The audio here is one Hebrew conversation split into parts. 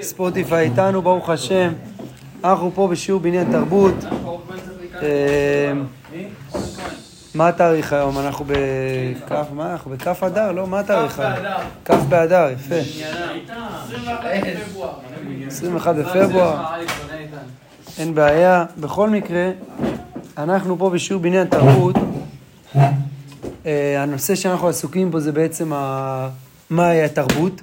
ספוטיפיי איתנו, ברוך השם. אנחנו פה בשיעור בעניין תרבות. אה, מה התאריך היום? אנחנו בכף, מה? אנחנו בכף אדר? לא, מה התאריך היום? כף באדר, יפה. 21 בפברואר. אין בעיה. בכל מקרה, אנחנו פה בשיעור בעניין תרבות. אה, הנושא שאנחנו עסוקים בו זה בעצם מהי התרבות.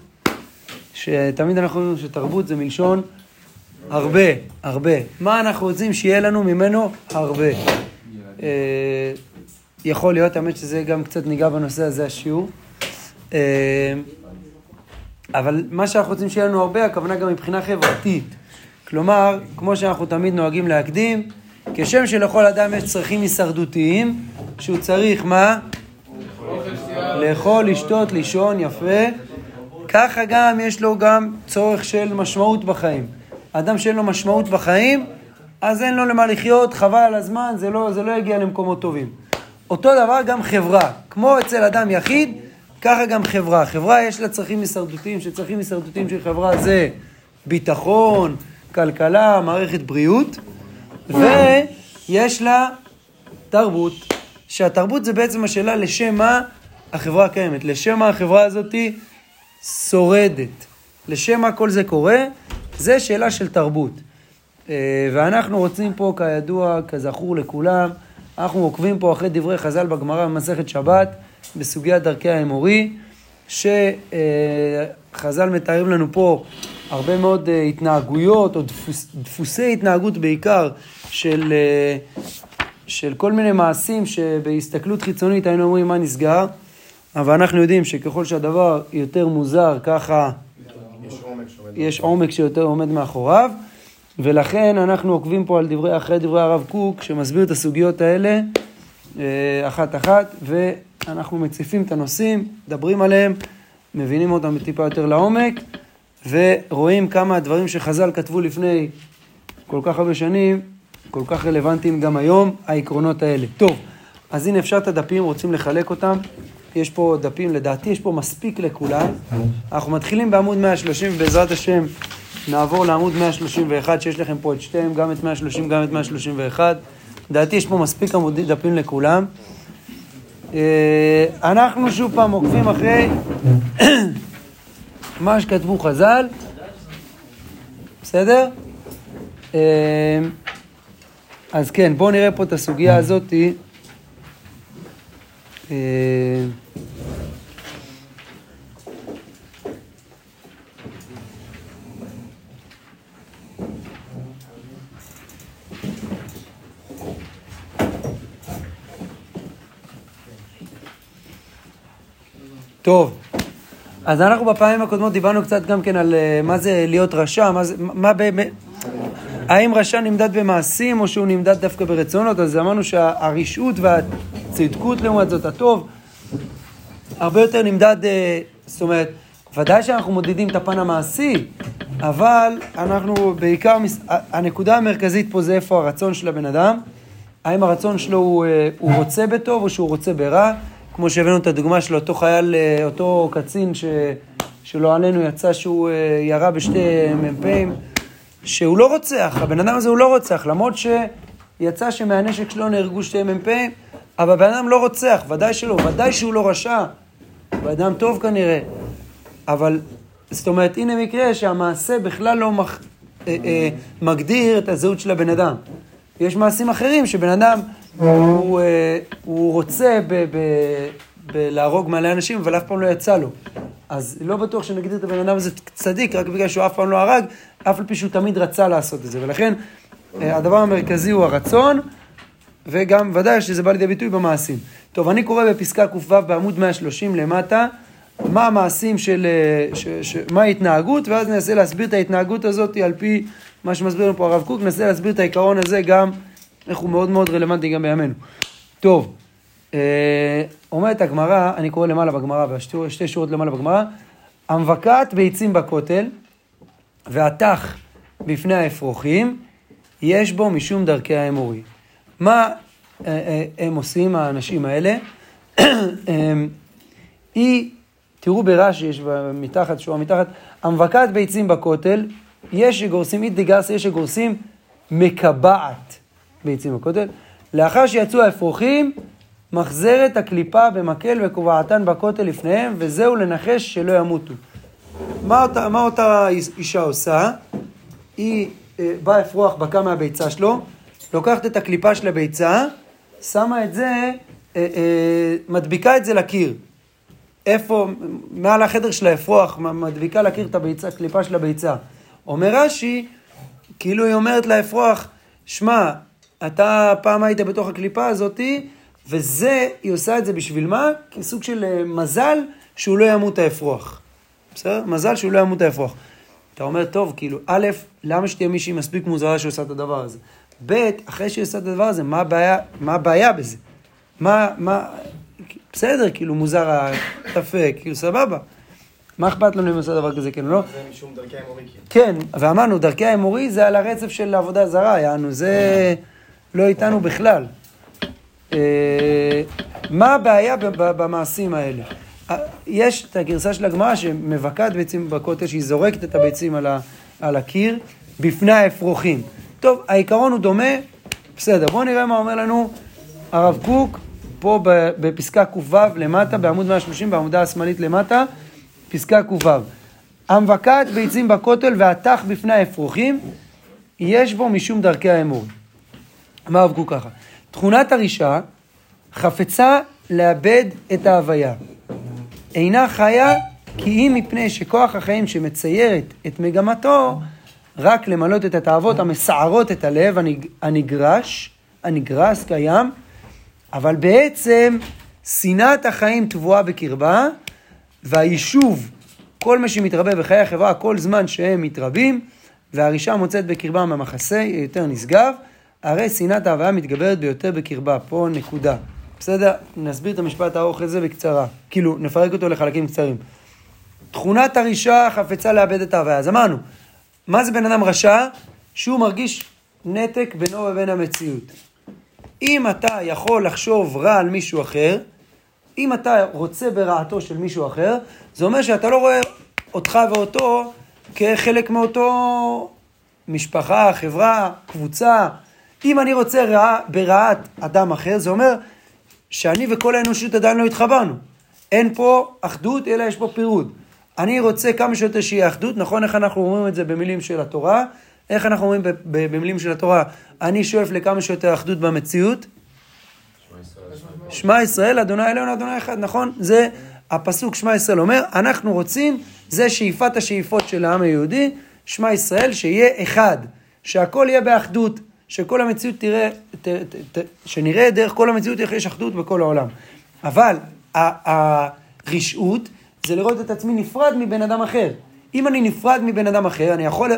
שתמיד אנחנו אומרים שתרבות זה מלשון הרבה, הרבה. מה אנחנו רוצים שיהיה לנו ממנו? הרבה. אה, יכול להיות, האמת שזה גם קצת ניגע בנושא הזה השיעור. אה, אבל מה שאנחנו רוצים שיהיה לנו הרבה, הכוונה גם מבחינה חברתית. כלומר, כמו שאנחנו תמיד נוהגים להקדים, כשם שלכל אדם יש צרכים הישרדותיים, שהוא צריך מה? לאכול, לשתות, לישון, יפה. ככה גם יש לו גם צורך של משמעות בחיים. אדם שאין לו משמעות בחיים, אז אין לו למה לחיות, חבל על הזמן, זה לא, זה לא יגיע למקומות טובים. אותו דבר גם חברה. כמו אצל אדם יחיד, ככה גם חברה. חברה יש לה צרכים הישרדותיים, שצרכים הישרדותיים של חברה זה ביטחון, כלכלה, מערכת בריאות, ויש לה תרבות, שהתרבות זה בעצם השאלה לשם מה החברה קיימת, לשם מה החברה הזאתי שורדת. לשם מה כל זה קורה? זה שאלה של תרבות. אה, ואנחנו רוצים פה, כידוע, כזכור לכולם, אנחנו עוקבים פה אחרי דברי חז"ל בגמרא במסכת שבת, בסוגיית דרכי האמורי, שחז"ל מתארים לנו פה הרבה מאוד אה, התנהגויות, או דפוס, דפוסי התנהגות בעיקר, של, אה, של כל מיני מעשים שבהסתכלות חיצונית היינו אומרים מה נסגר. אבל אנחנו יודעים שככל שהדבר יותר מוזר, ככה יש עומק שיותר עומד מאחוריו, ולכן אנחנו עוקבים פה על דברי, אחרי דברי הרב קוק, שמסביר את הסוגיות האלה אה, אחת-אחת, ואנחנו מציפים את הנושאים, מדברים עליהם, מבינים אותם טיפה יותר לעומק, ורואים כמה הדברים שחז"ל כתבו לפני כל כך הרבה שנים, כל כך רלוונטיים גם היום, העקרונות האלה. טוב, אז הנה אפשר את הדפים, רוצים לחלק אותם. יש פה דפים, לדעתי יש פה מספיק לכולם. אנחנו מתחילים בעמוד 130, ובעזרת השם נעבור לעמוד 131, שיש לכם פה את שתיהם, גם את 130, גם את 131. לדעתי יש פה מספיק עמוד דפים לכולם. אה, אנחנו שוב פעם עוקבים אחרי מה שכתבו חז"ל, בסדר? אה, אז כן, בואו נראה פה את הסוגיה הזאתי. אה, טוב, אז אנחנו בפעמים הקודמות דיברנו קצת גם כן על אה, מה זה להיות רשע, מה זה, מה באמת, האם רשע נמדד במעשים או שהוא נמדד דווקא ברצונות, אז אמרנו שהרשעות והצדקות לעומת זאת, הטוב, הרבה יותר נמדד, אה, זאת אומרת, ודאי שאנחנו מודדים את הפן המעשי, אבל אנחנו בעיקר, הנקודה המרכזית פה זה איפה הרצון של הבן אדם, האם הרצון שלו הוא, אה, הוא רוצה בטוב או שהוא רוצה ברע, כמו שהבאנו את הדוגמה של אותו חייל, אה, אותו קצין ש, שלא עלינו יצא שהוא ירה בשתי מ"פים, שהוא לא רוצח, הבן אדם הזה הוא לא רוצח, למרות שיצא שמהנשק שלו נהרגו שתי מ"פים, אבל הבן אדם לא רוצח, ודאי שלא, ודאי שהוא לא רשע, הוא אדם טוב כנראה, אבל זאת אומרת, הנה מקרה שהמעשה בכלל לא מח... אה, אה, מגדיר את הזהות של הבן אדם. יש מעשים אחרים שבן אדם, הוא, אה, הוא רוצה ב, ב, בלהרוג מלא אנשים, אבל אף פעם לא יצא לו. אז לא בטוח שנגדיר את הבן אדם הזה צדיק, רק בגלל שהוא אף פעם לא הרג, אף על פי שהוא תמיד רצה לעשות את זה. ולכן, אה, הדבר המרכזי הוא הרצון, וגם ודאי שזה בא לידי ביטוי במעשים. טוב, אני קורא בפסקה ק"ו בעמוד 130 למטה, מה המעשים של, אה, ש, ש, מה ההתנהגות, ואז ננסה להסביר את ההתנהגות הזאת על פי מה שמסביר לנו פה הרב קוק, ננסה להסביר את העיקרון הזה גם, איך הוא מאוד מאוד רלוונטי גם בימינו. טוב, אה, אומרת הגמרא, אני קורא למעלה בגמרא, בשתי שורות למעלה בגמרא, המבקעת ביצים בכותל והתח בפני האפרוחים, יש בו משום דרכי האמורי. מה אה, אה, הם עושים, האנשים האלה? היא תראו ברש"י, יש מתחת, שורה מתחת, המבקעת ביצים בכותל, יש שגורסים אית דגרס, יש שגורסים מקבעת ביצים בכותל. לאחר שיצאו האפרוחים, מחזרת הקליפה במקל וקובעתן בכותל לפניהם, וזהו לנחש שלא ימותו. מה אותה, מה אותה אישה עושה? היא אה, באה אפרוח בקע מהביצה שלו, לוקחת את הקליפה של הביצה, שמה את זה, אה, אה, מדביקה את זה לקיר. איפה, מעל החדר של האפרוח, מדביקה לקיר את הביצה, הקליפה של הביצה. אומר רש"י, כאילו היא אומרת לאפרוח, שמע, אתה פעם היית בתוך הקליפה הזאתי, וזה, היא עושה את זה בשביל מה? כסוג של אה, מזל שהוא לא ימות האפרוח. בסדר? מזל שהוא לא ימות האפרוח. אתה אומר, טוב, כאילו, א', למה שתהיה מישהי מספיק מוזרה שעושה את הדבר הזה? ב', אחרי שהיא עושה את הדבר הזה, מה הבעיה, מה הבעיה בזה? מה, מה, בסדר, כאילו מוזר היפה, כאילו סבבה. מה אכפת לנו אם עושה דבר כזה, כן או לא? זה משום דרכי האמורי. כן, ואמרנו, דרכי האמורי זה על הרצף של עבודה זרה, יענו, זה לא איתנו בכלל. אה, מה הבעיה במעשים האלה? אה, יש את הגרסה של הגמרא שמבכה את ביצים בכותל, שהיא זורקת את הביצים על, ה, על הקיר בפני האפרוחים. טוב, העיקרון הוא דומה, בסדר, בואו נראה מה אומר לנו הרב קוק פה בפסקה ק"ו למטה, בעמוד 130, בעמודה השמאלית למטה, פסקה ק"ו. המבקעת ביצים בכותל והטח בפני האפרוחים, יש בו משום דרכי האמור. אמר הרב קוק ככה, תכונת הרישה חפצה לאבד את ההוויה. אינה חיה כי אם מפני שכוח החיים שמציירת את מגמתו, רק למלות את התאוות המסערות את הלב הנגרש, הנגרס קיים, אבל בעצם שנאת החיים טבועה בקרבה, והיישוב, כל מה שמתרבה בחיי החברה, כל זמן שהם מתרבים, והרישה מוצאת בקרבם המחסה, יותר נשגב, הרי שנאת ההוויה מתגברת ביותר בקרבה. פה נקודה. בסדר? נסביר את המשפט הארוך הזה בקצרה. כאילו, נפרק אותו לחלקים קצרים. תכונת הרישה חפצה לאבד את ההוויה. אז אמרנו, מה זה בן אדם רשע? שהוא מרגיש נתק בינו ובין המציאות. אם אתה יכול לחשוב רע על מישהו אחר, אם אתה רוצה ברעתו של מישהו אחר, זה אומר שאתה לא רואה אותך ואותו כחלק מאותו משפחה, חברה, קבוצה. אם אני רוצה רע, ברעת אדם אחר, זה אומר שאני וכל האנושות עדיין לא התחברנו. אין פה אחדות, אלא יש פה פירוד. אני רוצה כמה שיותר שיהיה אחדות, נכון איך אנחנו אומרים את זה במילים של התורה? איך אנחנו אומרים במילים של התורה? אני שואף לכמה שיותר אחדות במציאות. שמע ישראל, אדוני אלוהינו, אדוני אחד, נכון? זה הפסוק שמע ישראל אומר, אנחנו רוצים, זה שאיפת השאיפות של העם היהודי, שמע ישראל, שיהיה אחד, שהכל יהיה באחדות, שכל המציאות תראה, ת, ת, ת, שנראה דרך כל המציאות איך יש אחדות בכל העולם. אבל הרשעות זה לראות את עצמי נפרד מבן אדם אחר. אם אני נפרד מבן אדם אחר, אני יכול...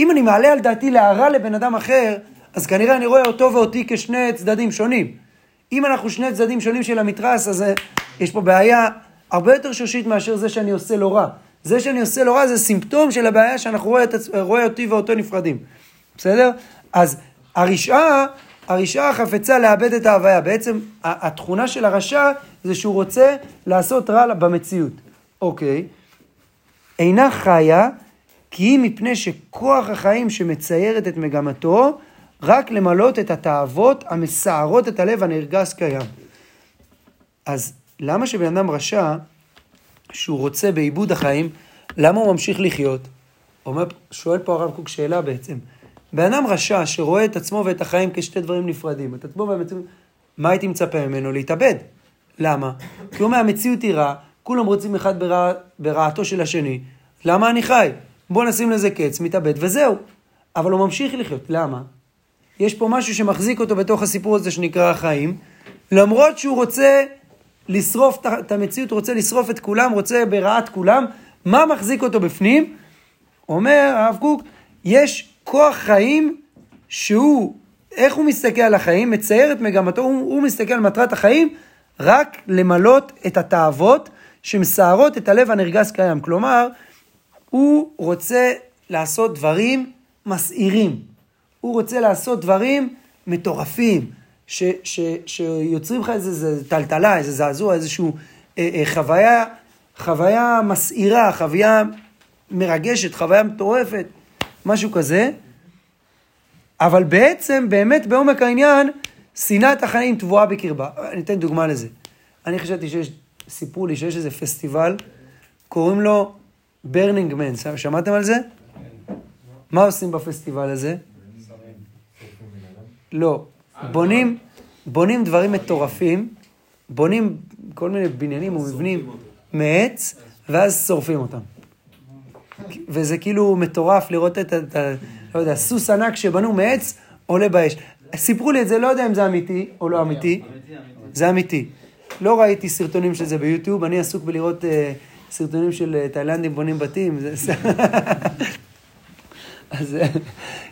אם אני מעלה על דעתי להרע לבן אדם אחר, אז כנראה אני רואה אותו ואותי כשני צדדים שונים. אם אנחנו שני צדדים שונים של המתרס, אז אה, יש פה בעיה הרבה יותר שורשית מאשר זה שאני עושה לו רע. זה שאני עושה לו רע זה סימפטום של הבעיה שאנחנו רואה, את, רואה אותי ואותו נפרדים. בסדר? אז הרשעה, הרשעה חפצה לאבד את ההוויה. בעצם התכונה של הרשע זה שהוא רוצה לעשות רע במציאות. אוקיי. אינה חיה כי היא מפני שכוח החיים שמציירת את מגמתו רק למלות את התאוות המסערות את הלב הנרגס קיים. אז למה שבן אדם רשע, שהוא רוצה בעיבוד החיים, למה הוא ממשיך לחיות? אומר, שואל פה הרב קוק שאלה בעצם. בן אדם רשע שרואה את עצמו ואת החיים כשתי דברים נפרדים, את עצמו והמציאות, מה הייתי מצפה ממנו? להתאבד. למה? כי הוא אומר, המציאות היא רע, כולם רוצים אחד ברע, ברעתו של השני, למה אני חי? בוא נשים לזה קץ, מתאבד וזהו. אבל הוא ממשיך לחיות, למה? יש פה משהו שמחזיק אותו בתוך הסיפור הזה שנקרא החיים, למרות שהוא רוצה לשרוף את המציאות, רוצה לשרוף את כולם, רוצה ברעת כולם, מה מחזיק אותו בפנים? אומר הרב קוק, יש כוח חיים שהוא, איך הוא מסתכל על החיים? מצייר את מגמתו, הוא, הוא מסתכל על מטרת החיים רק למלות את התאוות שמסערות את הלב הנרגס קיים. כלומר, הוא רוצה לעשות דברים מסעירים. הוא רוצה לעשות דברים מטורפים, ש, ש, שיוצרים לך איזה טלטלה, איזה זעזוע, איזושהי אה, אה, חוויה, חוויה מסעירה, חוויה מרגשת, חוויה מטורפת, משהו כזה. אבל בעצם, באמת בעומק העניין, שנאת החיים טבועה בקרבה. אני אתן דוגמה לזה. אני חשבתי שיש, סיפרו לי שיש איזה פסטיבל, קוראים לו Burning Man, שמעתם על זה? מה עושים בפסטיבל הזה? לא. בונים, בונים דברים מטורפים, בונים כל מיני בניינים ומבנים מעץ, ואז שורפים אותם. וזה כאילו מטורף לראות את ה... לא יודע, סוס ענק שבנו מעץ, עולה באש. סיפרו לי את זה, לא יודע אם זה אמיתי או לא אמיתי. זה אמיתי. לא ראיתי סרטונים של זה ביוטיוב, אני עסוק בלראות uh, סרטונים של uh, תאילנדים בונים בתים. זה... אז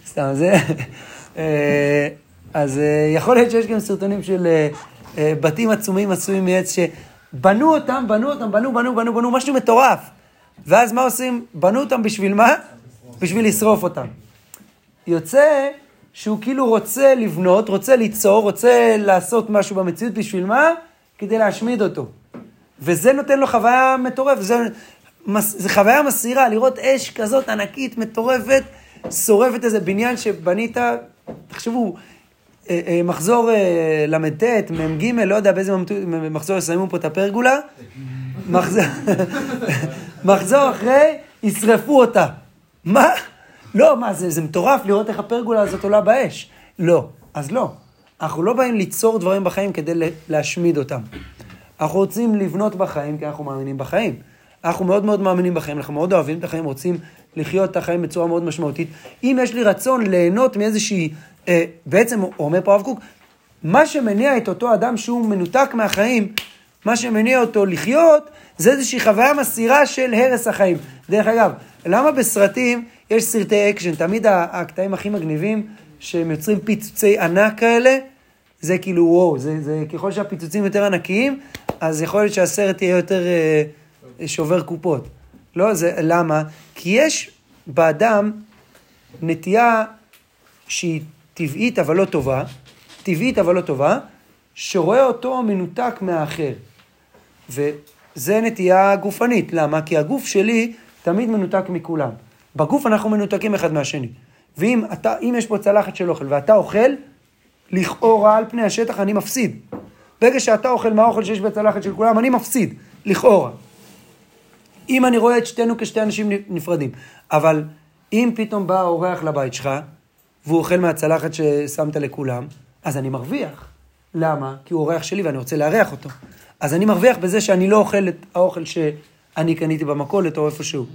סתם, זה... Uh, אז uh, יכול להיות שיש גם סרטונים של uh, uh, בתים עצומים עשויים מעץ שבנו אותם, בנו אותם, בנו, בנו, בנו, בנו, משהו מטורף. ואז מה עושים? בנו אותם בשביל מה? בשביל לשרוף אותם. יוצא שהוא כאילו רוצה לבנות, רוצה ליצור, רוצה לעשות משהו במציאות, בשביל מה? כדי להשמיד אותו. וזה נותן לו חוויה מטורפת, זה, זה חוויה מסעירה, לראות אש כזאת ענקית, מטורפת, שורפת איזה בניין שבנית, תחשבו, אה, אה, מחזור אה, ל"ט, מ"ג, לא יודע באיזה מחזור יסיימו פה את הפרגולה, מחזור, מחזור אחרי, ישרפו אותה. מה? לא, מה זה, זה מטורף לראות איך הפרגולה הזאת עולה באש. לא, אז לא. אנחנו לא באים ליצור דברים בחיים כדי להשמיד אותם. אנחנו רוצים לבנות בחיים כי אנחנו מאמינים בחיים. אנחנו מאוד מאוד מאמינים בחיים, אנחנו מאוד אוהבים את החיים, רוצים לחיות את החיים בצורה מאוד משמעותית. אם יש לי רצון ליהנות מאיזושהי, אה, בעצם, אומר פה הרב קוק, מה שמניע את אותו אדם שהוא מנותק מהחיים, מה שמניע אותו לחיות, זה איזושהי חוויה מסעירה של הרס החיים. דרך אגב, למה בסרטים יש סרטי אקשן, תמיד הקטעים הכי מגניבים, שהם יוצרים פיצוצי ענק כאלה, זה כאילו וואו, זה, זה ככל שהפיצוצים יותר ענקיים, אז יכול להיות שהסרט יהיה יותר אה, שובר קופות. לא, זה, למה? כי יש באדם נטייה שהיא טבעית אבל לא טובה, טבעית אבל לא טובה, שרואה אותו מנותק מהאחר. וזה נטייה גופנית. למה? כי הגוף שלי תמיד מנותק מכולם. בגוף אנחנו מנותקים אחד מהשני. ואם אתה, אם יש פה צלחת של אוכל ואתה אוכל, לכאורה על פני השטח אני מפסיד. ברגע שאתה אוכל מהאוכל שיש בצלחת של כולם, אני מפסיד, לכאורה. אם אני רואה את שתינו כשתי אנשים נפרדים. אבל אם פתאום בא אורח לבית שלך, והוא אוכל מהצלחת ששמת לכולם, אז אני מרוויח. למה? כי הוא אורח שלי ואני רוצה לארח אותו. אז אני מרוויח בזה שאני לא אוכל את האוכל שאני קניתי במכולת או איפשהו.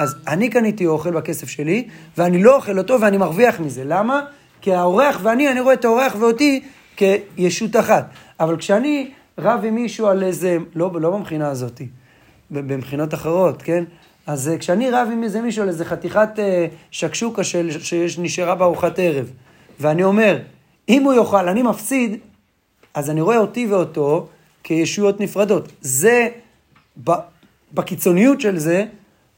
אז אני קניתי אוכל בכסף שלי, ואני לא אוכל אותו ואני מרוויח מזה. למה? כי האורח ואני, אני רואה את האורח ואותי כישות אחת. אבל כשאני רב עם מישהו על איזה, לא, לא במכינה הזאתי, במכינות אחרות, כן? אז אה, כשאני רב עם איזה מישהו על איזה חתיכת אה, שקשוקה של, שנשארה בארוחת ערב, ואני אומר, אם הוא יאכל, אני מפסיד, אז אני רואה אותי ואותו כישויות נפרדות. זה, בקיצוניות של זה,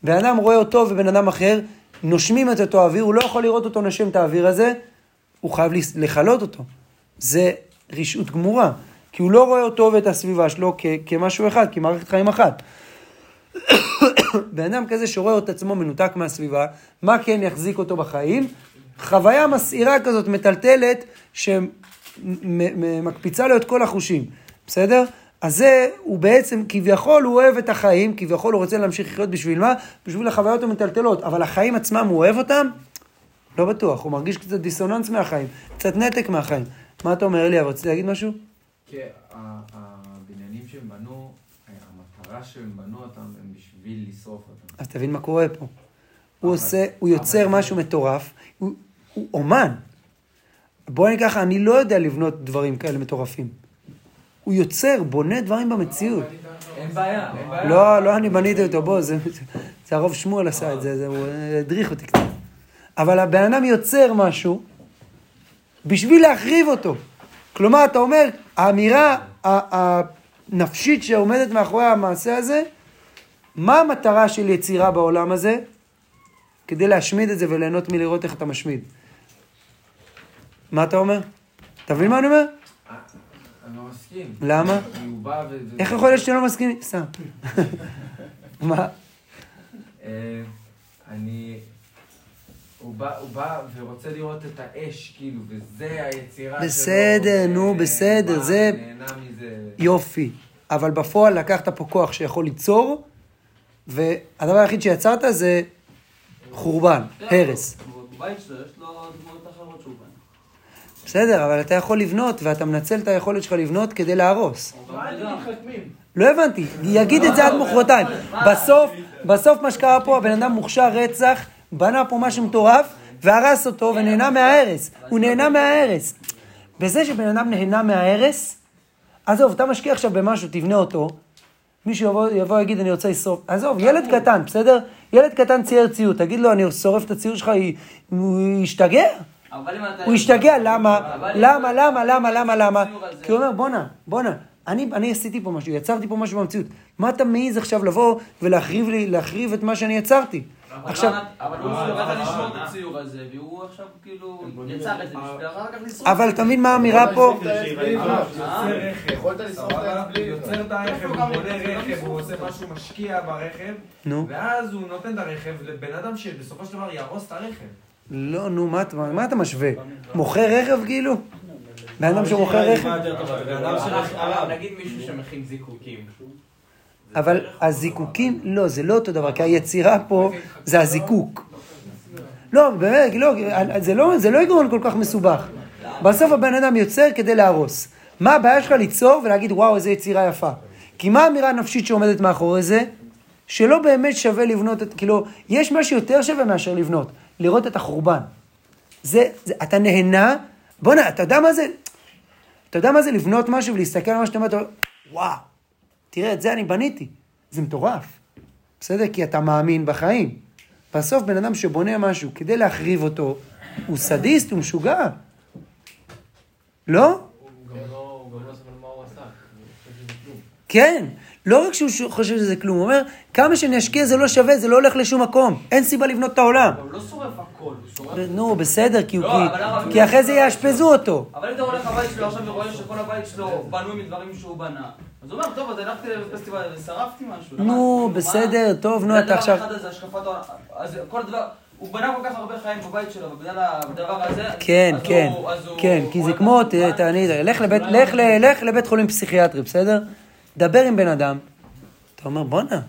בן אדם רואה אותו ובן אדם אחר, נושמים את אותו אוויר, הוא לא יכול לראות אותו נושם את האוויר הזה, הוא חייב לכלות אותו. זה רשעות גמורה, כי הוא לא רואה אותו ואת הסביבה שלו כ- כמשהו אחד, כמערכת חיים אחת. בן אדם כזה שרואה את עצמו מנותק מהסביבה, מה כן יחזיק אותו בחיים? חוויה מסעירה כזאת, מטלטלת, שמקפיצה לו את כל החושים, בסדר? אז זה, הוא בעצם, כביכול הוא אוהב את החיים, כביכול הוא רוצה להמשיך לחיות בשביל מה? בשביל החוויות המטלטלות, אבל החיים עצמם, הוא אוהב אותם? לא בטוח, הוא מרגיש קצת דיסוננס מהחיים, קצת נתק מהחיים. מה אתה אומר לי, רצית להגיד משהו? כן, הבניינים שהם בנו, המטרה שהם בנו אותם הם בשביל לשרוף אותם. אז תבין מה קורה פה. הוא עושה, הוא יוצר משהו מטורף, הוא אומן. בוא ככה, אני לא יודע לבנות דברים כאלה מטורפים. הוא יוצר, בונה דברים במציאות. אין בעיה, אין בעיה. לא, לא אני בניתי אותו, בוא, זה, זה הרוב שמואל עשה את זה, זה, הוא הדריך אותי קצת. אבל הבן אדם יוצר משהו בשביל להחריב אותו. כלומר, אתה אומר, האמירה הנפשית שעומדת מאחורי המעשה הזה, מה המטרה של יצירה בעולם הזה? כדי להשמיד את זה וליהנות מלראות איך אתה משמיד. מה אתה אומר? אתה מבין מה אני אומר? אני לא מסכים. למה? איך יכול להיות שאתה לא מסכים? סתם. מה? אה, אני... הוא בא, הוא בא ורוצה לראות את האש, כאילו, וזה היצירה שלו. בסדר, נו, בסדר, מה, זה- נהנה מזה. יופי. אבל בפועל לקחת פה כוח שיכול ליצור, והדבר היחיד שיצרת זה חורבן, הרס. בבית שלו יש לו דמויות אחרות שהוא בנה. בסדר, אבל אתה יכול לבנות, ואתה מנצל את היכולת שלך לבנות כדי להרוס. לא הבנתי, יגיד את זה עד מחרתיים. בסוף, בסוף מה שקרה פה, הבן אדם מוכשר רצח, בנה פה משהו מטורף, והרס אותו ונהנה מההרס. הוא נהנה מההרס. בזה שבן אדם נהנה מההרס, עזוב, אתה משקיע עכשיו במשהו, תבנה אותו, מישהו יבוא, יבוא יגיד, אני רוצה לשרוף. עזוב, ילד קטן, בסדר? ילד קטן צייר ציור, תגיד לו, אני שורף את הציור שלך, הוא ישתגע? הוא השתגע, למה? למה, למה, למה, למה, למה? כי הוא אומר, בואנה, בואנה, אני, אני עשיתי פה משהו, יצרתי פה משהו במציאות. מה אתה מעז עכשיו לבוא ולהחריב לי, להחריב את מה שאני יצרתי? עכשיו, אבל הוא רצה לשמור את הציור הזה, והוא עכשיו כאילו יצר את זה בשביל אחר כך לשרוף. אבל אתה מבין מה האמירה פה? יכולת לשרוף את סבבה? העץ הוא בלי... יוצר את הרכב, הוא בונה רכב, הוא עושה משהו, משקיע ברכב, נו. ואז הוא נותן את הרכב לבן אדם שבסופו של דבר יהרוס את הרכב. לא, נו, מה, אתה- מה אתה משווה? מוכר רכב כאילו? בן אדם שמוכר רכב? נגיד מישהו שמכין זיקוקים. אבל הזיקוקים, לא, זה לא אותו דבר, כי היצירה פה זה הזיקוק. לא, באמת, לא, זה לא, זה לא עיקרון כל כך מסובך. בסוף הבן אדם יוצר כדי להרוס. מה הבעיה שלך ליצור ולהגיד, וואו, איזה יצירה יפה? כי מה האמירה הנפשית שעומדת מאחורי זה? שלא באמת שווה לבנות את, כאילו, יש משהו יותר שווה מאשר לבנות, לראות את החורבן. זה, זה אתה נהנה, בואנה, אתה יודע מה זה? אתה יודע מה זה לבנות משהו ולהסתכל על מה שאתה אומר, אתה אומר, וואו, תראה, את זה אני בניתי. זה מטורף. בסדר? כי אתה מאמין בחיים. בסוף בן אדם שבונה משהו כדי להחריב אותו, הוא סדיסט, הוא משוגע. לא? הוא גם לא גם לא מה הוא עשה. כן. לא רק שהוא חושב שזה כלום, הוא אומר, כמה שאני אשקיע זה לא שווה, זה לא הולך לשום מקום. אין סיבה לבנות את העולם. הוא לא שורף הכל, הוא שורף... נו, בסדר, כי, הוא- לא, כי, אבל אחרי זה יאשפזו אותו. אבל אם אתה הולך לבית שלו עכשיו ורואה שכל הבית שלו בנוי מדברים שהוא בנה, אז הוא אומר, טוב, אז הלכתי לפסטיבל ושרפתי משהו. נו, כאילו? בסדר, טוב, נו, אתה עכשיו... אז כל דבר... הוא בנה כל כך הרבה חיים בבית שלו, ובגלל הדבר הזה... כן, אז כן, הוא- אז הוא- כן, כי זה כמו. תעני, לך לבית חולים פסיכיאטרי, בסדר? דבר עם בן אדם. אתה אומר, בואנה,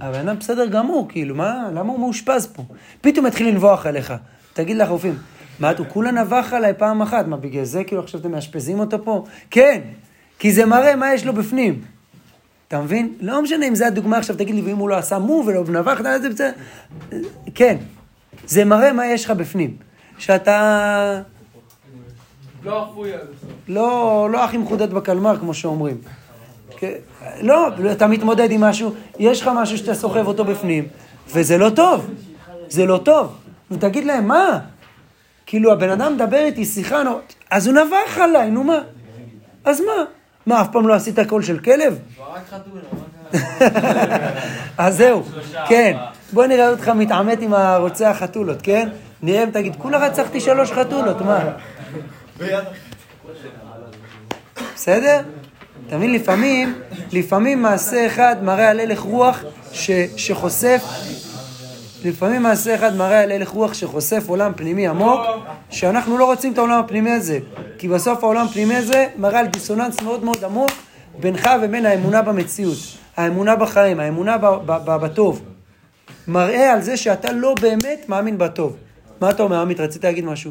הבן אדם בסדר גמור, כאילו, מה, למה הוא מאושפז פה? פתאום יתחיל לנבוח עליך. תגיד לרופאים, מה, הוא כולה נבח עליי פעם אחת, מה, בגלל זה כאילו עכשיו אתם מאשפזים אותו פה? כן, כי זה מראה מה יש לו בפנים. אתה מבין? לא משנה אם זה הדוגמה עכשיו, תגיד לי, ואם הוא לא עשה מו ולא נבח, זה בסדר. כן, זה מראה מה יש לך בפנים. שאתה... לא אפוי עד הסוף. לא, לא הכי מחודד בקלמר, כמו שאומרים. כן, לא, אתה מתמודד עם משהו, יש לך משהו שאתה סוחב אותו בפנים, וזה לא טוב. זה לא טוב. ותגיד להם, מה? כאילו, הבן אדם מדבר איתי שיחה, נו, אז הוא נבח עליי, נו מה? אז מה? מה, אף פעם לא עשית קול של כלב? אז זהו, כן. בוא נראה אותך מתעמת עם הרוצח חתולות, כן? נראה אם תגיד, כולה רצחתי שלוש חתולות, מה? בסדר? אתה מבין, לפעמים, לפעמים מעשה אחד מראה על הלך רוח ש, שחושף, לפעמים מעשה אחד מראה על הלך רוח שחושף עולם פנימי עמוק, שאנחנו לא רוצים את העולם הפנימי הזה. כי בסוף העולם הפנימי הזה מראה על דיסוננס מאוד מאוד עמוק בינך ובין האמונה במציאות, האמונה בחיים, האמונה ב, ב, ב, בטוב. מראה על זה שאתה לא באמת מאמין בטוב. מה אתה אומר, עמית? רצית להגיד משהו?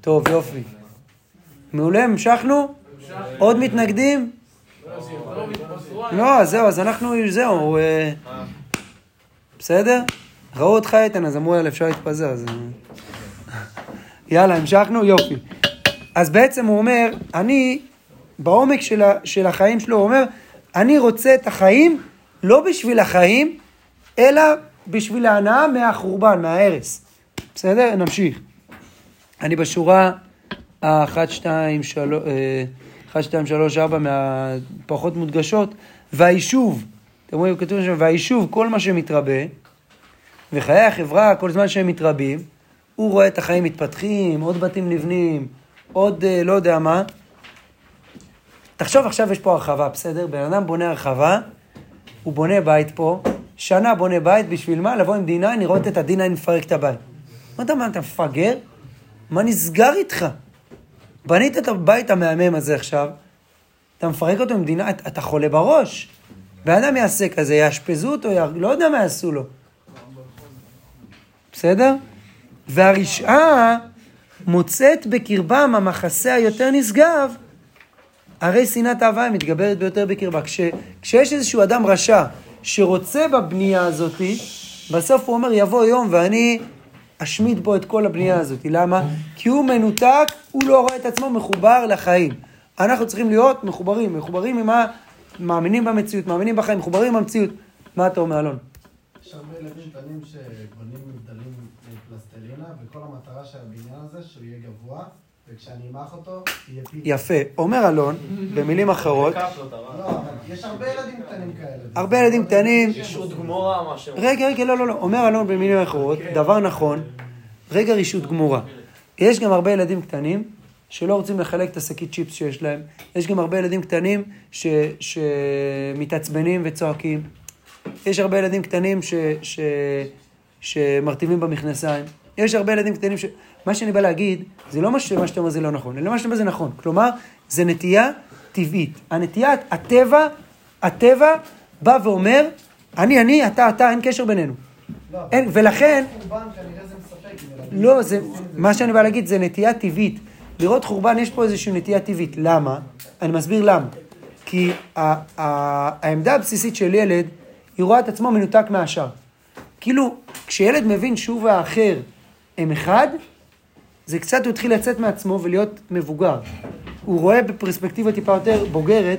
טוב, יופי. מעולה, המשכנו? עוד מתנגדים? לא, זהו, אז אנחנו, זהו, אה, בסדר? ראו אותך איתן, אז אמרו, יאללה, אפשר להתפזר, אז... אה, יאללה, המשכנו? יופי. אז בעצם הוא אומר, אני, בעומק של, של החיים שלו, הוא אומר, אני רוצה את החיים לא בשביל החיים, אלא בשביל ההנאה מהחורבן, מההרס. בסדר? נמשיך. אני בשורה ה-1, 2, 3, 1, 2, 3, 4 מהפחות מודגשות, והיישוב, אתם רואים, כתוב שם, והיישוב, כל מה שמתרבה, וחיי החברה, כל זמן שהם מתרבים, הוא רואה את החיים מתפתחים, עוד בתים נבנים, עוד אה, לא יודע מה. תחשוב עכשיו יש פה הרחבה, בסדר? בן אדם בונה הרחבה, הוא בונה בית פה, שנה בונה בית, בשביל מה? לבוא עם D9, לראות את ה-D9 מפרק את הבית. מה אתה מה, אתה מפגר? מה נסגר איתך? בנית את הבית המהמם הזה עכשיו, אתה מפרק אותו D9, אתה, חולה בראש. בן אדם יעשה כזה, יאשפזו אותו, י... לא יודע מה יעשו לו. בסדר? והרשעה מוצאת בקרבם המחסה היותר נשגב, הרי שנאת האהבה מתגברת ביותר בקרבה. כש, כשיש איזשהו אדם רשע שרוצה בבנייה הזאת, בסוף הוא אומר, יבוא יום ואני אשמיד בו את כל הבנייה הזאת. למה? כי הוא מנותק, הוא לא רואה את עצמו מחובר לחיים. אנחנו צריכים להיות מחוברים, מחוברים עם ה... מאמינים במציאות, מאמינים בחיים, מחוברים עם המציאות. מה אתה אומר, אלון? יש הרבה ילדים קטנים שבונים מגדלים מפלסטלינה, וכל המטרה של הבניין הזה, שהוא יהיה גבוה, וכשאני אמח אותו, יהיה פי. יפה. אומר אלון, במילים אחרות, לא יש הרבה ילדים קטנים כאלה. הרבה ילדים קטנים, ישות גמורה, מה שהם... רגע, רגע, לא, לא, לא. אומר אלון במילים אחרות, דבר נכון, רגע רישות גמורה. יש גם הרבה ילדים קטנים שלא רוצים לחלק את השקית צ'יפס שיש להם. יש גם הרבה ילדים קטנים ש, שמתעצבנים וצועקים. יש הרבה ילדים קטנים ש, ש, שמרטיבים במכנסיים. יש הרבה ילדים קטנים ש... מה שאני בא להגיד, זה לא מה שאתה אומר זה לא נכון, אלא מה שאתה אומר זה נכון. כלומר, זה נטייה טבעית. הנטייה, הטבע, הטבע בא ואומר, אני, אני, אתה, אתה, אין קשר בינינו. לא, אין, ולכן, חורבן כנראה זה מספק. עם ילדים. לא, זה, מה שאני בא להגיד זה נטייה טבעית. לראות חורבן, יש פה איזושהי נטייה טבעית. למה? אני מסביר למה. כי העמדה הבסיסית של ילד, היא רואה את עצמו מנותק מהשאר. כאילו, כשילד מבין שהוא והאחר הם אחד, זה קצת הוא התחיל לצאת מעצמו ולהיות מבוגר. הוא רואה בפרספקטיבה טיפה יותר בוגרת,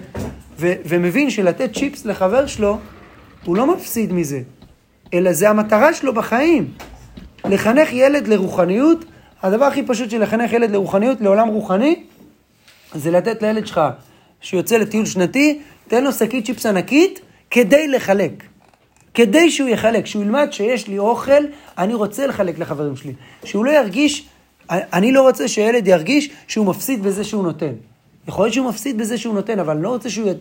ו- ומבין שלתת צ'יפס לחבר שלו, הוא לא מפסיד מזה, אלא זה המטרה שלו בחיים. לחנך ילד לרוחניות, הדבר הכי פשוט של לחנך ילד לרוחניות, לעולם רוחני, זה לתת לילד שלך, שיוצא לטיול שנתי, תן לו שקית צ'יפס ענקית כדי לחלק. כדי שהוא יחלק, שהוא ילמד שיש לי אוכל, אני רוצה לחלק לחברים שלי. שהוא לא ירגיש, אני לא רוצה שילד ירגיש שהוא מפסיד בזה שהוא נותן. יכול להיות שהוא מפסיד בזה שהוא נותן, אבל אני לא רוצה שהוא,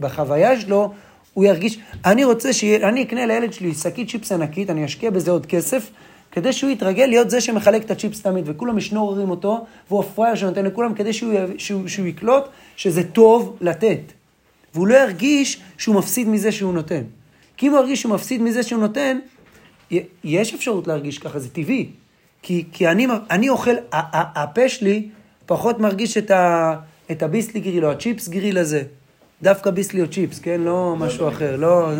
בחוויה שלו, הוא ירגיש, אני רוצה שאני אקנה לילד שלי שקית צ'יפס ענקית, אני אשקיע בזה עוד כסף, כדי שהוא יתרגל להיות זה שמחלק את הצ'יפס תמיד, וכולם משנוררים אותו, והוא הפראייר שנותן לכולם, כדי שהוא, שהוא, שהוא יקלוט שזה טוב לתת. והוא לא ירגיש שהוא מפסיד מזה שהוא נותן. כי אם הוא ירגיש שהוא מפסיד מזה שהוא נותן, יש אפשרות להרגיש ככה, זה טבעי. כי, כי אני, אני אוכל, הפה שלי פחות מרגיש את, ה, את הביסלי גריל או הצ'יפס גריל הזה. דווקא ביסלי או צ'יפס, כן? לא משהו אחר, לא...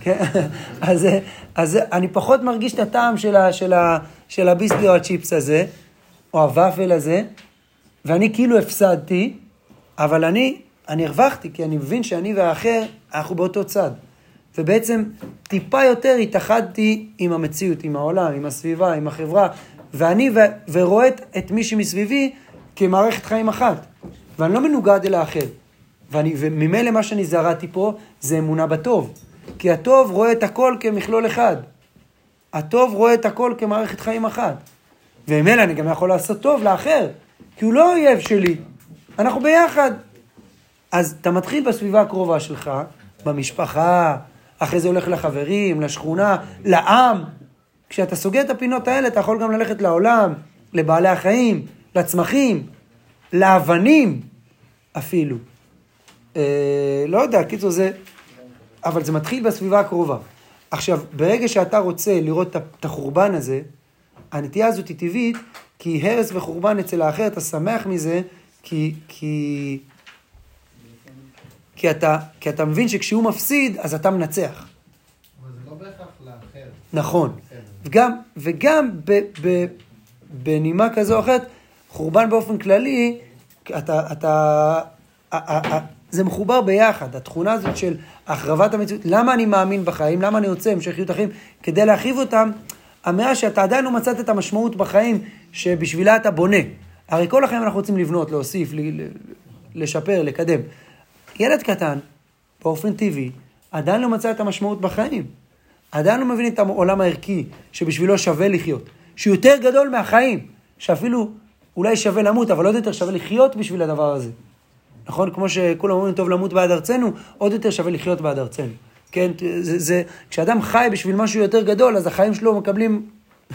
כן? אז, אז אני פחות מרגיש את הטעם של, ה, של, ה, של הביסלי או הצ'יפס הזה, או הוואפל הזה, ואני כאילו הפסדתי, אבל אני, אני הרווחתי, כי אני מבין שאני והאחר, אנחנו באותו צד. ובעצם טיפה יותר התאחדתי עם המציאות, עם העולם, עם הסביבה, עם החברה, ואני ו- ורואה את, את מי שמסביבי כמערכת חיים אחת. ואני לא מנוגד אל האחר. ואני, וממילא מה שאני זרעתי פה זה אמונה בטוב. כי הטוב רואה את הכל כמכלול אחד. הטוב רואה את הכל כמערכת חיים אחת. וממילא אני גם יכול לעשות טוב לאחר, כי הוא לא אויב שלי. אנחנו ביחד. אז אתה מתחיל בסביבה הקרובה שלך, במשפחה, אחרי זה הולך לחברים, לשכונה, לעם. כשאתה סוגר את הפינות האלה, אתה יכול גם ללכת לעולם, לבעלי החיים, לצמחים, לאבנים אפילו. אה, לא יודע, קיצור זה... אבל זה מתחיל בסביבה הקרובה. עכשיו, ברגע שאתה רוצה לראות את- החורבן הזה, הנטייה הזאת היא טבעית, כי הרס וחורבן אצל האחר, אתה שמח מזה, כי, כי, כי, אתה, כי אתה מבין שכשהוא מפסיד, אז אתה מנצח. אבל זה לא בהכרח לאחר. נכון. בסדר. וגם, וגם ב, ב, בנימה כזו או אחרת, חורבן באופן כללי, אתה, אתה, ה- ה- ה- זה מחובר ביחד, התכונה הזאת של החרבת המציאות, למה אני מאמין בחיים, למה אני רוצה המשכיות החיים, כדי להרחיב אותם, אמירה שאתה עדיין לא מצאת את המשמעות בחיים שבשבילה אתה בונה. הרי כל החיים אנחנו רוצים לבנות, להוסיף, ל- ל- לשפר, לקדם. ילד קטן, באופן טבעי, עדיין לא מצא את המשמעות בחיים. עדיין לא מבין את העולם הערכי שבשבילו שווה לחיות, שהוא יותר גדול מהחיים, שאפילו אולי שווה למות, אבל עוד יותר שווה לחיות בשביל הדבר הזה. נכון? כמו שכולם אומרים, טוב למות בעד ארצנו, עוד יותר שווה לחיות בעד ארצנו. כן, זה, זה, כשאדם חי בשביל משהו יותר גדול, אז החיים שלו מקבלים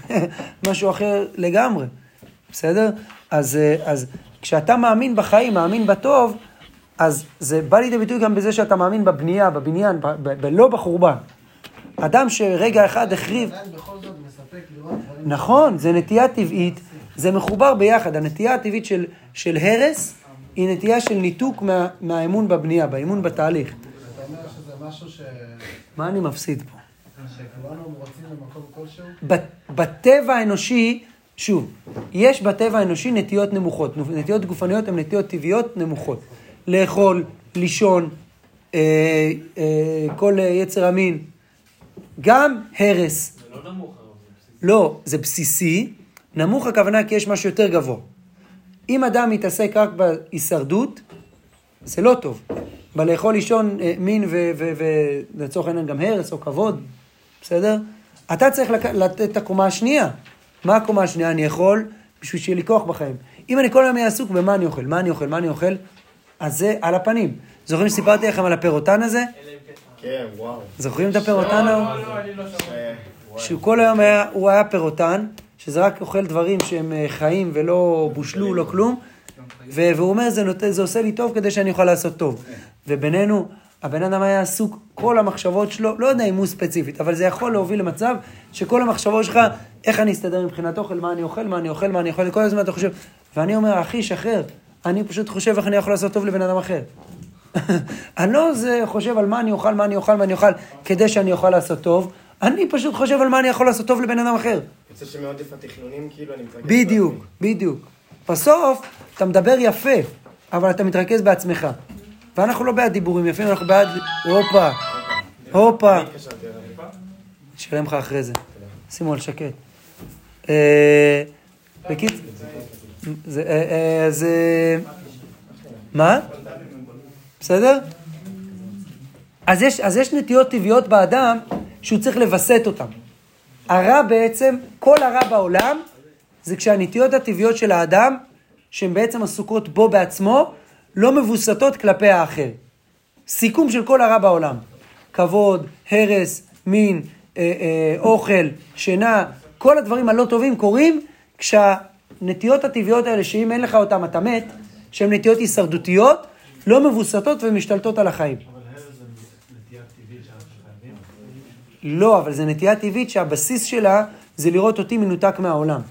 משהו אחר לגמרי, בסדר? אז, אז כשאתה מאמין בחיים, מאמין בטוב, אז זה בא לידי ביטוי גם בזה שאתה מאמין בבנייה, בבניין, ב, ב, ב, לא בחורבן. אדם שרגע אחד החריב... נכון, זה נטייה טבעית, זה מחובר ביחד. הנטייה הטבעית של, של הרס היא נטייה של ניתוק מה, מהאמון בבנייה, באמון בתהליך. אתה אומר שזה משהו ש... מה אני מפסיד פה? שכולנו רוצים למקום כלשהו? בטבע האנושי, שוב, יש בטבע האנושי נטיות נמוכות. נטיות גופניות הן נטיות טבעיות נמוכות. לאכול, לישון, אה, אה, כל יצר המין. גם הרס. זה לא נמוך. לא, זה בסיסי. נמוך הכוונה כי יש משהו יותר גבוה. אם אדם מתעסק רק בהישרדות, זה לא טוב. בלאכול לישון אה, מין ולצורך העניין גם הרס או כבוד, בסדר? אתה צריך לק... לתת את הקומה השנייה. מה הקומה השנייה אני יכול? בשביל שיהיה לי כוח בחיים. אם אני כל היום אהיה עסוק במה אני אוכל, מה אני אוכל, מה אני אוכל, אז זה על הפנים. זוכרים שסיפרתי לכם על הפירוטן הזה? כן, וואו. זוכרים את הפירוטן ההוא? אה, וואי. שהוא כל היום היה, הוא היה פירוטן, שזה רק אוכל דברים שהם אה, חיים ולא בושלו, לא כלום, והוא אומר, זה, נות... זה עושה לי טוב כדי שאני אוכל לעשות טוב. ובינינו, הבן אדם היה עסוק, כל המחשבות שלו, לא יודע אם הוא ספציפית, אבל זה יכול להוביל למצב שכל המחשבות שלך, איך אני אסתדר מבחינת אוכל, מה אני אוכל, מה אני אוכל, מה אני אוכל, כל הזמן אתה חושב. ואני אומר, אחי, שחרר, אני פשוט חושב איך אני יכול לעשות טוב לבן אדם אחר. אני לא זה חושב על מה אני אוכל, מה אני אוכל, מה אני אוכל, כדי שאני אוכל לעשות טוב, אני פשוט חושב על מה אני יכול לעשות טוב לבן אדם אחר. יוצא שמעודף התכנונים, כאילו, אני מתרכז בדיוק. בדיוק. בסוף, אתה מדבר יפה, אבל אתה מתרכז בעצמך. ואנחנו לא בעד דיבורים יפים, אנחנו בעד... הופה, הופה. נשלם לך אחרי זה. שימו על שקט. אה, בקיצ... זה... אה, אה, אז... אה, מה? בסדר? אז יש, אז יש נטיות טבעיות באדם שהוא צריך לווסת אותן. הרע בעצם, כל הרע בעולם, זה כשהנטיות הטבעיות של האדם, שהן בעצם עסוקות בו בעצמו, לא מבוסתות כלפי האחר. סיכום של כל הרע בעולם. כבוד, הרס, מין, אה, אה, אוכל, שינה, כל הדברים הלא טובים קורים כשהנטיות הטבעיות האלה, שאם אין לך אותן אתה מת, שהן נטיות הישרדותיות, לא מבוסתות ומשתלטות על החיים. לא, אבל זו נטייה טבעית שהבסיס שלה זה לראות אותי מנותק מהעולם.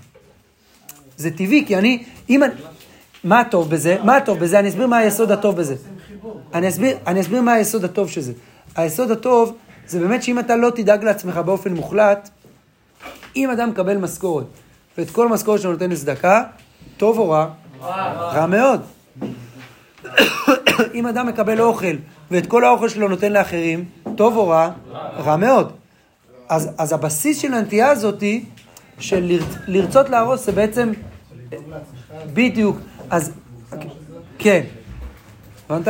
זה טבעי, כי אני, אם אני... מה הטוב בזה? מה הטוב בזה? אני אסביר מה היסוד הטוב בזה. אני אסביר, אני אסביר מה היסוד הטוב של זה. היסוד הטוב זה באמת שאם אתה לא תדאג לעצמך באופן מוחלט, אם אדם מקבל משכורת, ואת כל המשכורת שלו נותן לצדקה, טוב או רע? רע מאוד. אם אדם מקבל אוכל, ואת כל האוכל שלו נותן לאחרים, טוב או רע? רע מאוד. אז, אז הבסיס של הנטייה הזאתי, של לרצ- לרצות להרוס, זה בעצם... בדיוק. אז... כן. הבנת?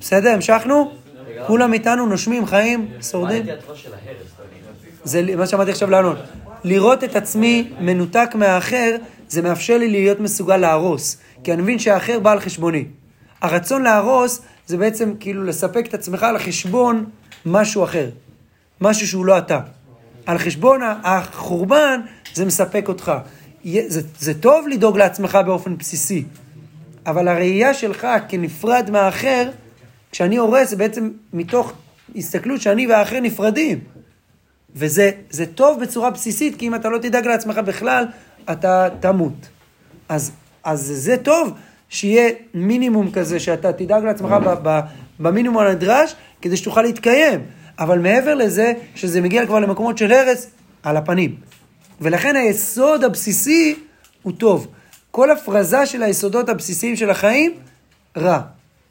בסדר, המשכנו? כולם איתנו, נושמים, חיים, שורדים? זה מה שאמרתי עכשיו לענות. לראות את עצמי מנותק מהאחר, זה מאפשר לי להיות מסוגל להרוס. כי אני מבין שהאחר בא על חשבוני. הרצון להרוס זה בעצם כאילו לספק את עצמך על חשבון משהו אחר. משהו שהוא לא אתה. על חשבון החורבן זה מספק אותך. זה, זה טוב לדאוג לעצמך באופן בסיסי, אבל הראייה שלך כנפרד מהאחר, כשאני הורס זה בעצם מתוך הסתכלות שאני והאחר נפרדים. וזה זה טוב בצורה בסיסית, כי אם אתה לא תדאג לעצמך בכלל, אתה תמות. אז, אז זה טוב שיהיה מינימום כזה, שאתה תדאג לעצמך ב, ב, במינימום הנדרש, כדי שתוכל להתקיים. אבל מעבר לזה, שזה מגיע כבר למקומות של הרס, על הפנים. ולכן היסוד הבסיסי הוא טוב. כל הפרזה של היסודות הבסיסיים של החיים, רע.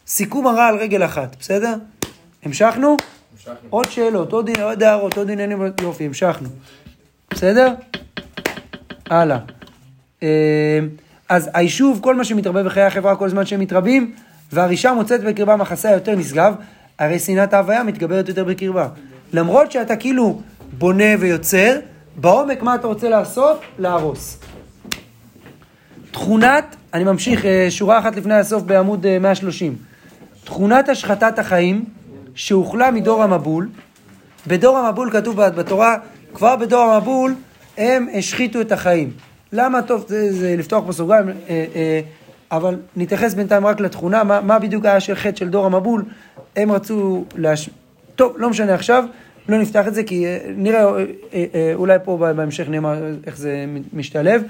סיכום הרע על רגל אחת, בסדר? המשכנו? עוד שאלות, עוד, הערות, עוד עניינים, יופי, המשכנו. בסדר? הלאה. אה, אז היישוב, כל מה שמתרבה בחיי החברה כל זמן שהם מתרבים, והרישה מוצאת בקרבה מחסה יותר נשגב, הרי שנאת ההוויה מתגברת יותר בקרבה. למרות שאתה כאילו בונה ויוצר, בעומק מה אתה רוצה לעשות? להרוס. תכונת, אני ממשיך, אה, שורה אחת לפני הסוף בעמוד אה, 130. תכונת השחתת החיים שהוחלה מדור המבול. בדור המבול כתוב בתורה, כבר בדור המבול הם השחיתו את החיים. למה? טוב, זה, זה לפתוח פה סוגריים, אה, אה, אבל נתייחס בינתיים רק לתכונה, מה, מה בדיוק היה של חטא של דור המבול. הם רצו להש... טוב, לא משנה עכשיו, לא נפתח את זה, כי אה, נראה, אה, אה, אולי פה בהמשך נאמר איך זה משתלב.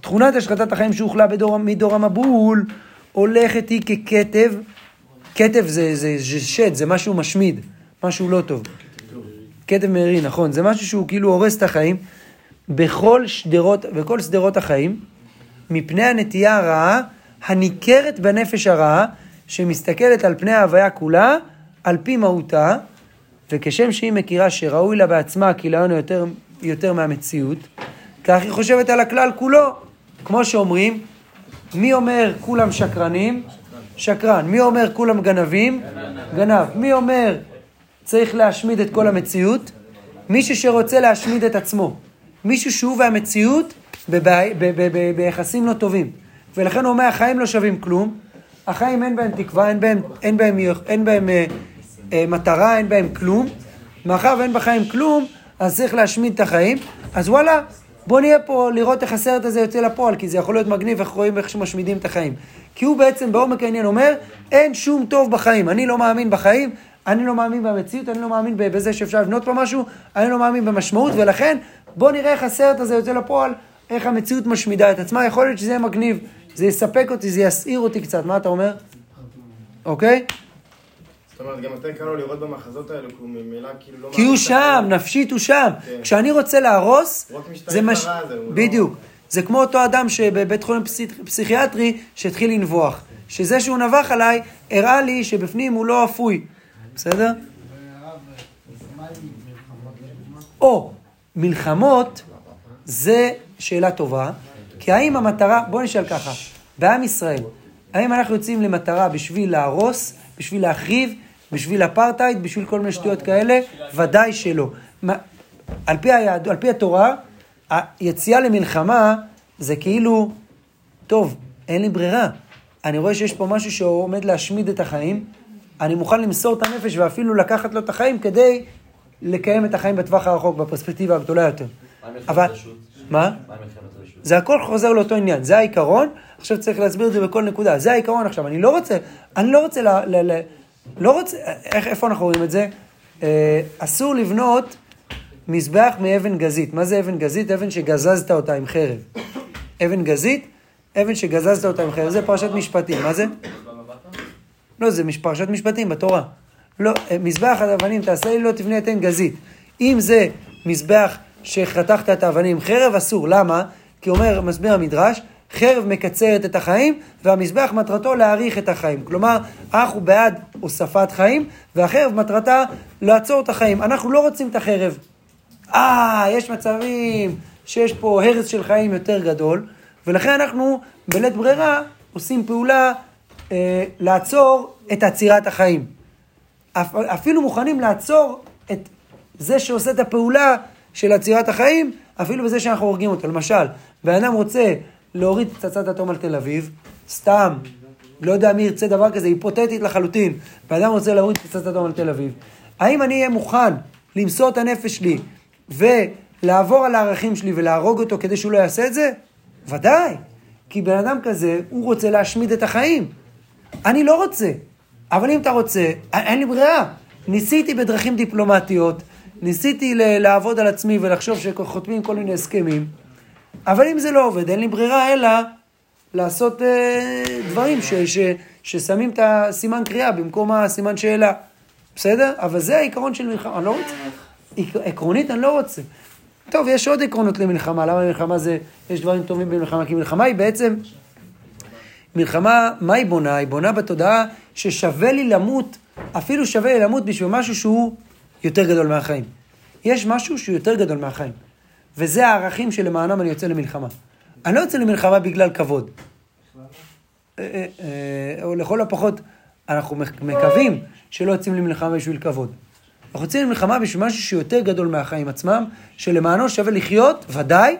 תכונת השחטת החיים שהוחלה בדור, מדור המבול הולכת היא ככתב, כתב זה, זה, זה שד, זה משהו משמיד, משהו לא טוב. כתב מרי, נכון, זה משהו שהוא כאילו הורס את החיים בכל שדרות, בכל שדרות החיים, מפני הנטייה הרעה הניכרת בנפש הרעה, שמסתכלת על פני ההוויה כולה, על פי מהותה, וכשם שהיא מכירה שראוי לה בעצמה כיליון יותר, יותר מהמציאות, כך היא חושבת על הכלל כולו. כמו שאומרים, מי אומר כולם שקרנים? שקרן. מי אומר כולם גנבים? גנב. מי אומר צריך להשמיד את כל המציאות? מישהו שרוצה להשמיד את עצמו. מישהו שהוא והמציאות ביחסים לא טובים. ולכן הוא אומר, החיים לא שווים כלום, החיים אין בהם תקווה, אין בהם, אין בהם, אין בהם אה, אה, מטרה, אין בהם כלום. מאחר ואין בחיים כלום, אז צריך להשמיד את החיים. אז וואלה, בוא נהיה פה לראות איך הסרט הזה יוצא לפועל, כי זה יכול להיות מגניב איך רואים איך שמשמידים את החיים. כי הוא בעצם בעומק העניין אומר, אין שום טוב בחיים. אני לא מאמין בחיים, אני לא מאמין במציאות, אני לא מאמין בזה שאפשר לבנות פה משהו, אני לא מאמין במשמעות, ולכן בוא נראה איך הסרט הזה יוצא לפועל, איך המציאות משמידה את עצמה. יכול להיות שזה יהיה מגניב, זה יספק אותי, זה יסעיר אותי קצת. מה אתה אומר? אוקיי? זאת אומרת, גם יותר קל לו לראות במחזות האלו, כי הוא ממילא כאילו לא... כי הוא שם, נפשית הוא שם. כן. כשאני רוצה להרוס, זה מש... לא- בדיוק. זה כמו אותו אדם שבבית חולים פסיכ- פסיכיאטרי שהתחיל לנבוח. שזה שהוא נבח עליי, הראה לי שבפנים הוא לא אפוי. בסדר? או מלחמות, זה שאלה טובה, כי האם המטרה, בוא נשאל ככה, בעם ישראל, האם אנחנו יוצאים למטרה בשביל להרוס, בשביל להחריב, בשביל אפרטהייד, בשביל כל מיני שטויות כאלה? ודאי שלא. על, פי היהד, על פי התורה, היציאה למלחמה זה כאילו, טוב, אין לי ברירה. אני רואה שיש פה משהו שעומד להשמיד את החיים, אני מוכן למסור את הנפש ואפילו לקחת לו את החיים כדי לקיים את החיים בטווח הרחוק, בפרספקטיבה הגדולה יותר. אבל... מה? זה הכל חוזר לאותו עניין, זה העיקרון, עכשיו צריך להסביר את זה בכל נקודה, זה העיקרון עכשיו, אני לא רוצה, אני לא רוצה, ל, ל, ל, לא רוצה, איך, איפה אנחנו רואים את זה? אה, אסור לבנות מזבח מאבן גזית, מה זה אבן גזית? אבן שגזזת אותה עם חרב. אבן גזית, אבן שגזזת אותה עם חרב, זה פרשת משפטים, מה זה? לא, זה פרשת משפטים בתורה. לא, אה, מזבח האבנים תעשה לי לא תבנה את עין גזית. אם זה מזבח שחתכת את האבנים עם חרב, אסור. למה? כי אומר, מסביר המדרש, חרב מקצרת את החיים, והמזבח מטרתו להאריך את החיים. כלומר, אנחנו בעד הוספת חיים, והחרב מטרתה לעצור את החיים. אנחנו לא רוצים את החרב. אה, יש מצבים שיש פה הרס של חיים יותר גדול, ולכן אנחנו בלית ברירה עושים פעולה אה, לעצור את עצירת החיים. אפ, אפילו מוכנים לעצור את זה שעושה את הפעולה של עצירת החיים, אפילו בזה שאנחנו הורגים אותו. למשל, בן אדם רוצה להוריד פצצת אטום על תל אביב, סתם, לא יודע מי ירצה דבר כזה, היפותטית לחלוטין, בן אדם רוצה להוריד פצצת אטום על תל אביב. האם אני אהיה מוכן למסור את הנפש שלי ולעבור על הערכים שלי ולהרוג אותו כדי שהוא לא יעשה את זה? ודאי. כי בן אדם כזה, הוא רוצה להשמיד את החיים. אני לא רוצה. אבל אם אתה רוצה, אין לי ברירה. ניסיתי בדרכים דיפלומטיות, ניסיתי לעבוד על עצמי ולחשוב שחותמים כל מיני הסכמים, אבל אם זה לא עובד, אין לי ברירה אלא לעשות אה, דברים ש, ש, ששמים את הסימן קריאה במקום הסימן שאלה. בסדר? אבל זה העיקרון של מלחמה, אני לא רוצה. עק- עקרונית אני לא רוצה. טוב, יש עוד עקרונות למלחמה. למה מלחמה זה, יש דברים טובים במלחמה? כי מלחמה היא בעצם מלחמה, מה היא בונה? היא בונה בתודעה ששווה לי למות, אפילו שווה לי למות בשביל משהו שהוא יותר גדול מהחיים. יש משהו שהוא יותר גדול מהחיים. וזה הערכים שלמענם אני יוצא למלחמה. אני לא יוצא למלחמה בגלל כבוד. אה, אה, אה, או לכל הפחות, אנחנו מק- מקווים שלא יוצאים למלחמה בשביל כבוד. אנחנו יוצאים למלחמה בשביל משהו שהוא יותר גדול מהחיים עצמם, שלמענו שווה לחיות, ודאי,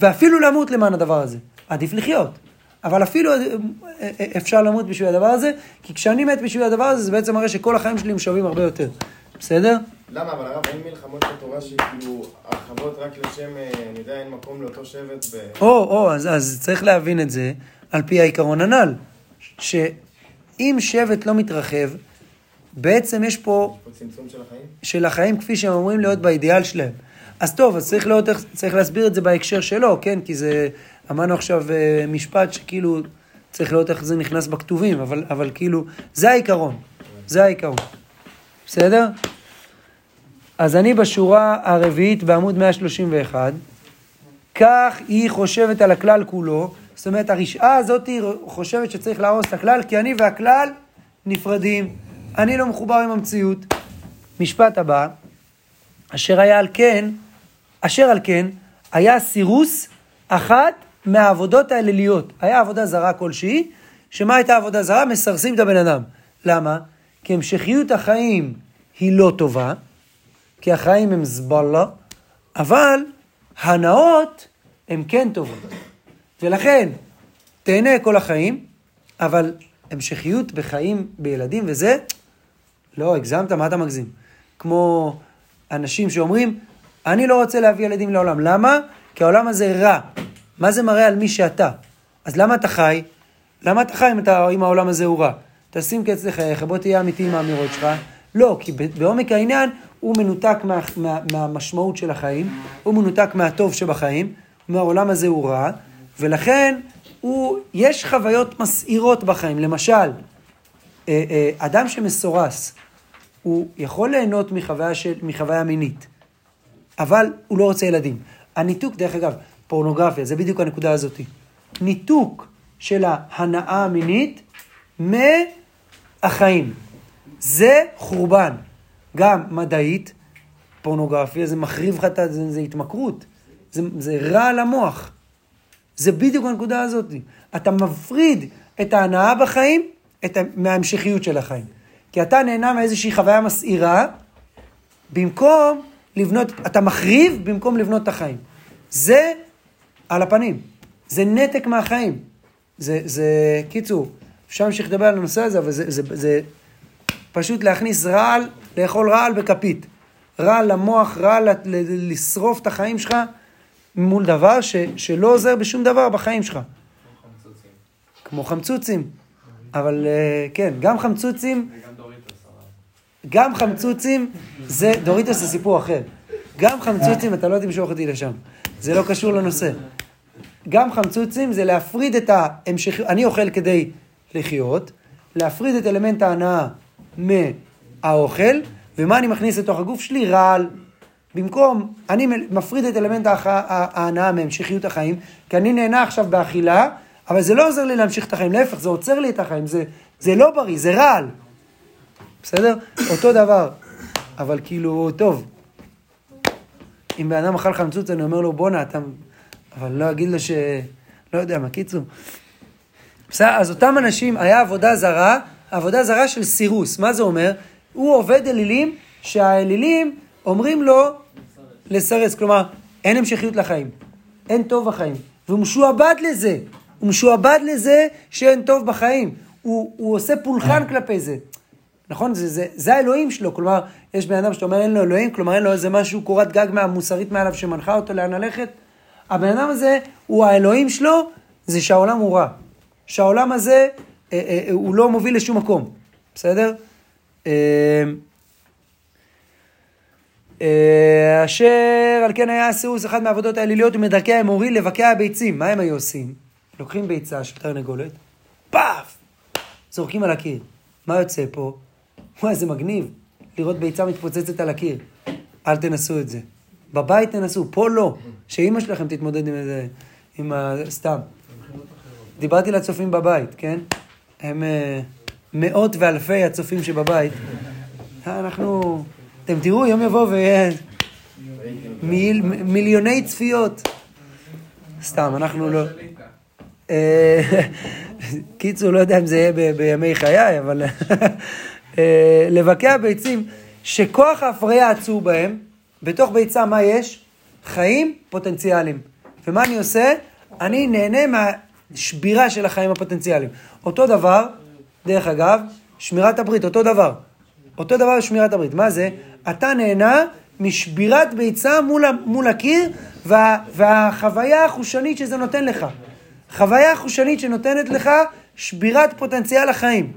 ואפילו למות למען הדבר הזה. עדיף לחיות. אבל אפילו אפשר למות בשביל הדבר הזה, כי כשאני מת בשביל הדבר הזה, זה בעצם מראה שכל החיים שלי הם שווים הרבה יותר. בסדר? למה? אבל הרב, אין מלחמות בתורה שכאילו הרחבות רק לשם, אה, אני יודע, אין מקום לאותו שבט ב... או, או, אז, אז צריך להבין את זה על פי העיקרון הנ"ל, שאם שבט לא מתרחב, בעצם יש פה פה צמצום של החיים? של החיים כפי שהם אמורים להיות באידיאל שלהם. אז טוב, אז צריך, להיות, צריך להסביר את זה בהקשר שלו, כן? כי זה, אמרנו עכשיו אה, משפט שכאילו צריך לראות איך זה נכנס בכתובים, אבל, אבל כאילו, זה העיקרון, זה העיקרון. בסדר? אז אני בשורה הרביעית בעמוד 131, כך היא חושבת על הכלל כולו, זאת אומרת הרשעה הזאת היא חושבת שצריך להרוס את הכלל, כי אני והכלל נפרדים, אני לא מחובר עם המציאות. משפט הבא, אשר היה על כן, אשר על כן, היה סירוס אחת מהעבודות האליליות. היה עבודה זרה כלשהי, שמה הייתה עבודה זרה? מסרסים את הבן אדם. למה? כי המשכיות החיים היא לא טובה, כי החיים הם זבלה, אבל הנאות הן כן טובות. ולכן, תהנה כל החיים, אבל המשכיות בחיים בילדים וזה, לא, הגזמת, מה אתה מגזים? כמו אנשים שאומרים, אני לא רוצה להביא ילדים לעולם. למה? כי העולם הזה רע. מה זה מראה על מי שאתה? אז למה אתה חי? למה אתה חי אם, אתה, אם העולם הזה הוא רע? תשים קץ לחייך, בוא תהיה אמיתי עם האמירות שלך. לא, כי בעומק העניין הוא מנותק מה, מה, מהמשמעות של החיים, הוא מנותק מהטוב שבחיים, מהעולם הזה הוא רע, ולכן הוא, יש חוויות מסעירות בחיים. למשל, אה, אה, אדם שמסורס, הוא יכול ליהנות מחוויה, של, מחוויה מינית, אבל הוא לא רוצה ילדים. הניתוק, דרך אגב, פורנוגרפיה, זה בדיוק הנקודה הזאת. ניתוק של ההנאה המינית מהחיים. זה חורבן. גם מדעית, פורנוגרפיה, זה מחריב לך את. זה, זה התמכרות. זה, זה רע למוח. זה בדיוק הנקודה הזאת. אתה מפריד את ההנאה בחיים את. מההמשכיות של החיים. כי אתה נהנה מאיזושהי חוויה מסעירה, במקום לבנות, אתה מחריב במקום לבנות את החיים. זה על הפנים. זה נתק מהחיים. זה, זה, קיצור, אפשר להמשיך לדבר על הנושא הזה, אבל זה, זה, זה פשוט להכניס רעל, לאכול רעל בכפית. רעל למוח, רעל לשרוף את החיים שלך מול דבר ש, שלא עוזר בשום דבר בחיים שלך. כמו חמצוצים. אבל אה, כן, גם חמצוצים, וגם דוריטוס, הרב. גם חמצוצים, זה, דוריטוס זה סיפור אחר. גם חמצוצים, אתה לא תמשוך אותי לשם. זה לא קשור לנושא. גם חמצוצים זה להפריד את ההמשך, אני אוכל כדי לחיות, להפריד את אלמנט ההנאה מהאוכל, ומה אני מכניס לתוך הגוף שלי? רעל. במקום, אני מפריד את אלמנט ההנאה מהמשכיות החיים, כי אני נהנה עכשיו באכילה, אבל זה לא עוזר לי להמשיך את החיים, להפך, זה עוצר לי את החיים, זה, זה לא בריא, זה רעל. בסדר? אותו דבר. אבל כאילו, טוב, אם בן אדם אכל חמצוץ, אני אומר לו, בואנה, אתה... אבל לא אגיד לו ש... לא יודע, מה, קיצור. בסדר, אז אותם אנשים, היה עבודה זרה, עבודה זרה של סירוס. מה זה אומר? הוא עובד אלילים, שהאלילים אומרים לו לסרס. כלומר, אין המשכיות לחיים. אין טוב בחיים. והוא משועבד לזה. הוא משועבד לזה שאין טוב בחיים. הוא, הוא עושה פולחן כלפי זה. נכון? זה, זה, זה האלוהים שלו. כלומר, יש בן אדם שאתה אומר אין לו אלוהים, כלומר אין לו איזה משהו, קורת גג מהמוסרית מעליו שמנחה אותו לאן ללכת. הבן אדם הזה, הוא האלוהים שלו, זה שהעולם הוא רע. שהעולם הזה, אה, אה, אה, הוא לא מוביל לשום מקום. בסדר? אה, אה, אשר על כן היה הסירוס אחד מהעבודות האליליות ומדרכי האמורי לבקע הביצים. מה הם היו עושים? לוקחים ביצה של תרנגולת, פאף! זורקים על הקיר. מה יוצא פה? וואי, זה מגניב. לראות ביצה מתפוצצת על הקיר. אל תנסו את זה. בבית תנסו, פה לא. שאימא שלכם תתמודד עם איזה... עם ה... סתם. דיברתי לצופים בבית, כן? הם אה, מאות ואלפי הצופים שבבית. אנחנו... אתם תראו, יום יבוא ויהיה מיל, מיליוני צפיות. סתם, אנחנו לא... אה, קיצור, לא יודע אם זה יהיה ב- בימי חיי, אבל... אה, לבקע ביצים שכוח ההפריה עצור בהם, בתוך ביצה מה יש? חיים פוטנציאליים. ומה אני עושה? אני נהנה מה, שבירה של החיים הפוטנציאליים. אותו דבר, דרך אגב, שמירת הברית, אותו דבר. אותו דבר שמירת הברית. מה זה? אתה נהנה משבירת ביצה מול, מול הקיר וה, והחוויה החושנית שזה נותן לך. חוויה חושנית שנותנת לך שבירת פוטנציאל החיים.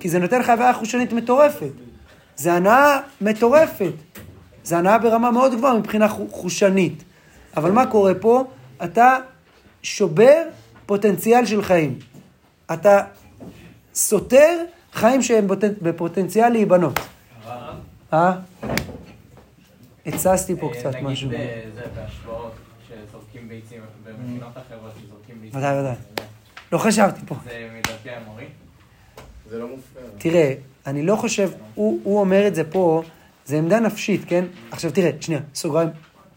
כי זה נותן חוויה חושנית מטורפת. זה הנאה מטורפת. זה הנאה ברמה מאוד גבוהה מבחינה חו- חושנית. אבל מה קורה פה? אתה שובר פוטנציאל של חיים. אתה סותר חיים שהם בפוטנ- בפוטנציאל להיבנות. אה? הצסתי פה קצת משהו. נגיד אה, זה בהשוואות, שזורקים ביצים, במדינות אחרות שזורקים ביצים. ודאי, ודאי. לא חשבתי פה. זה מדרכי המורים? זה לא מופקר. תראה, אני לא חושב, הוא, אומר את זה פה, זה עמדה נפשית, כן? עכשיו תראה, שנייה, סוגריים,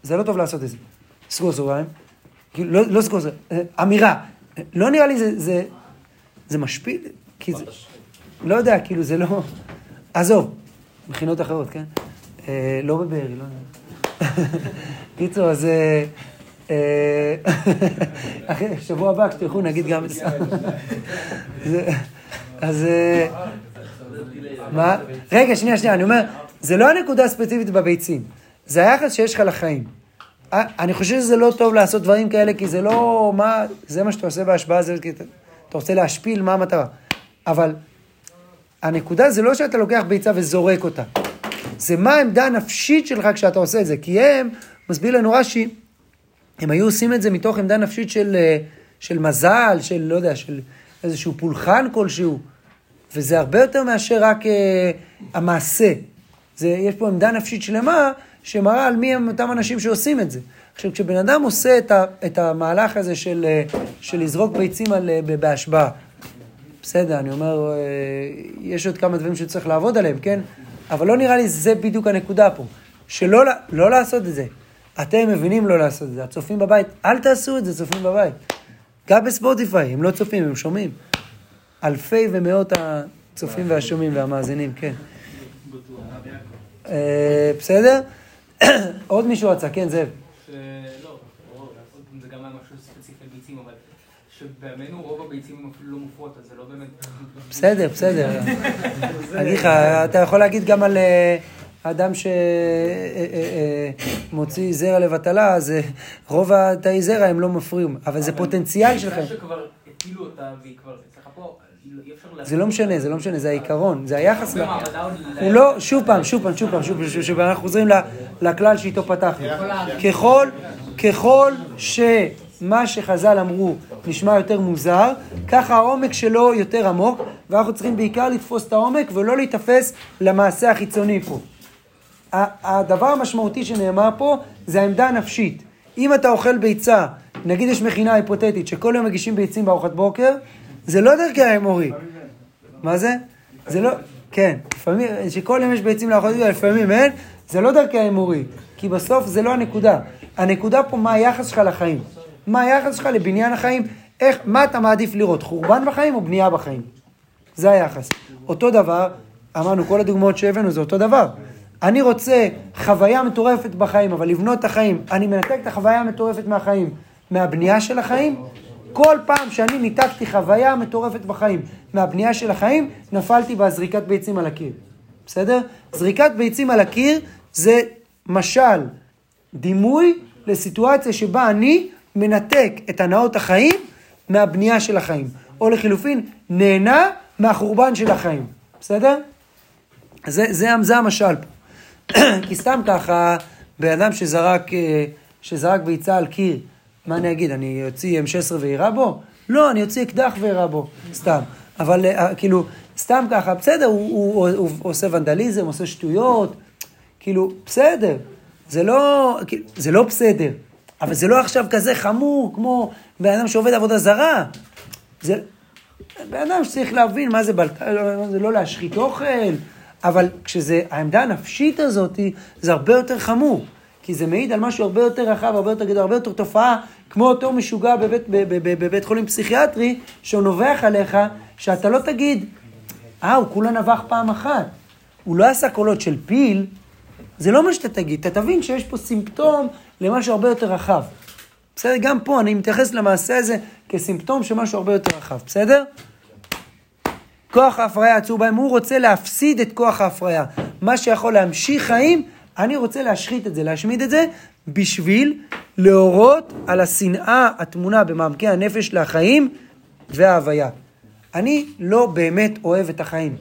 זה לא טוב לעשות את זה. סגור סוגריים. כאילו, לא, לא סגור, זה אה, אמירה. לא נראה לי זה, זה, זה משפיל, כי זה, לא יודע, כאילו זה לא, עזוב, מכינות אחרות, כן? אה, לא בבארי, לא יודע. קיצור, אז... אה, אה, אחרי, שבוע הבא, כשתלכו, נגיד גם אז... מה? רגע, שנייה, שנייה, אני אומר, זה לא הנקודה הספציפית בביצים, זה היחס שיש לך לחיים. אני חושב שזה לא טוב לעשות דברים כאלה, כי זה לא, מה, זה מה שאתה עושה בהשפעה, זה כי אתה רוצה להשפיל, מה המטרה. אבל הנקודה זה לא שאתה לוקח ביצה וזורק אותה, זה מה העמדה הנפשית שלך כשאתה עושה את זה, כי הם, מסביר לנו רש"י, הם היו עושים את זה מתוך עמדה נפשית של, אה, של מזל, של, לא יודע, של איזשהו פולחן כלשהו. וזה הרבה יותר מאשר רק אה, המעשה. זה, יש פה עמדה נפשית שלמה שמראה על מי הם אותם אנשים שעושים את זה. עכשיו, כשבן אדם עושה את, ה, את המהלך הזה של, אה, של לזרוק ביצים על, אה, בהשבעה, בסדר, אני אומר, אה, יש עוד כמה דברים שצריך לעבוד עליהם, כן? אבל לא נראה לי זה בדיוק הנקודה פה. שלא לא לעשות את זה. אתם מבינים לא לעשות את זה. הצופים בבית, אל תעשו את זה, צופים בבית. גם בספוטיפיי, הם לא צופים, הם שומעים. אלפי ומאות הצופים והשומעים והמאזינים, כן. אה, בסדר? עוד מישהו רצה, כן, זאב. שלא, רוב, זה גם היה משהו ספציפי על ביצים, אבל שבימינו רוב הביצים הם אפילו לא מופרות, אז זה לא באמת... בסדר, בסדר. אני אגיד לך, אתה יכול להגיד גם על אה, אדם שמוציא זרע לבטלה, אז אה, רוב התאי זרע הם לא מפריעים, אבל זה פוטנציאל שלכם. שכבר הטילו אותה והיא כבר, להגיד... זה לא משנה, זה לא משנה, זה העיקרון, זה היחס. הוא לא, שוב פעם, שוב פעם, שוב פעם, שוב פעם, שוב פעם, אנחנו חוזרים לכלל שאיתו פתחנו. ככל, ככל שמה שחז"ל אמרו נשמע יותר מוזר, ככה העומק שלו יותר עמוק, ואנחנו צריכים בעיקר לתפוס את העומק ולא להיתפס למעשה החיצוני פה. הדבר המשמעותי שנאמר פה זה העמדה הנפשית. אם אתה אוכל ביצה, נגיד יש מכינה היפותטית שכל יום מגישים ביצים בארוחת בוקר, זה לא דרכי האמורי. מה זה? זה לא, כן, לפעמים, שכל יום יש ביצים לארוחת בוקר, לפעמים אין, זה לא דרכי האמורי. כי בסוף זה לא הנקודה. הנקודה פה מה היחס שלך לחיים. מה היחס שלך לבניין החיים, איך, מה אתה מעדיף לראות, חורבן בחיים או בנייה בחיים? זה היחס. אותו דבר, אמרנו, כל הדוגמאות שהבאנו זה אותו דבר. אני רוצה חוויה מטורפת בחיים, אבל לבנות את החיים, אני מנתק את החוויה המטורפת מהחיים, מהבנייה של החיים. כל פעם שאני ניתקתי חוויה מטורפת בחיים מהבנייה של החיים, נפלתי בזריקת ביצים על הקיר. בסדר? זריקת ביצים על הקיר זה משל, דימוי לסיטואציה שבה אני מנתק את הנאות החיים מהבנייה של החיים. או לחילופין, נהנה מהחורבן של החיים. בסדר? זה, זה, זה המשל פה. כי סתם ככה, בן אדם שזרק, אה, שזרק ביצה על קיר, מה אני אגיד, אני אוציא M16 ואירה בו? לא, אני אוציא אקדח ואירה בו, סתם. אבל אה, כאילו, סתם ככה, בסדר, הוא, הוא, הוא, הוא עושה ונדליזם, עושה שטויות, כאילו, בסדר. זה לא, זה לא בסדר, אבל זה לא עכשיו כזה חמור כמו בן אדם שעובד עבודה זרה. זה בן אדם שצריך להבין מה זה בלטה, זה לא להשחית אוכל, אבל כשזה, העמדה הנפשית הזאת, זה הרבה יותר חמור. כי זה מעיד על משהו הרבה יותר רחב, הרבה יותר גדול, הרבה יותר תופעה, כמו אותו משוגע בבית, בבית, בבית, בבית חולים פסיכיאטרי, שהוא נובח עליך, שאתה לא תגיד, אה, הוא כולה נבח פעם אחת. הוא לא עשה קולות של פיל, זה לא מה שאתה תגיד, אתה תבין שיש פה סימפטום למשהו הרבה יותר רחב. בסדר? גם פה אני מתייחס למעשה הזה כסימפטום של משהו הרבה יותר רחב, בסדר? כוח ההפריה עצור בהם, הוא רוצה להפסיד את כוח ההפריה. מה שיכול להמשיך חיים, אני רוצה להשחית את זה, להשמיד את זה, בשביל להורות על השנאה הטמונה במעמקי הנפש לחיים וההוויה. אני לא באמת אוהב את החיים.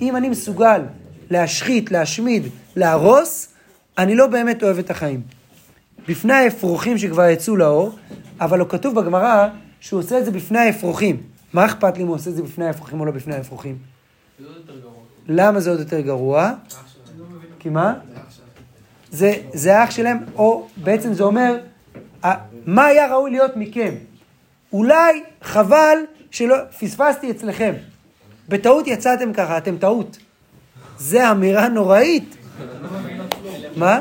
אם אני מסוגל להשחית, להשמיד, להרוס, אני לא באמת אוהב את החיים. בפני האפרוחים שכבר יצאו לאור, אבל הוא כתוב בגמרא שהוא עושה את זה בפני האפרוחים. מה אכפת לי אם הוא עושה את זה בפני האפרוחים או לא בפני האפרוחים? למה זה עוד יותר גרוע? כי מה? זה, זה האח שלהם, או בעצם זה אומר, מה היה ראוי להיות מכם? אולי חבל שלא, פספסתי אצלכם. בטעות יצאתם ככה, אתם טעות. זה אמירה נוראית. מה?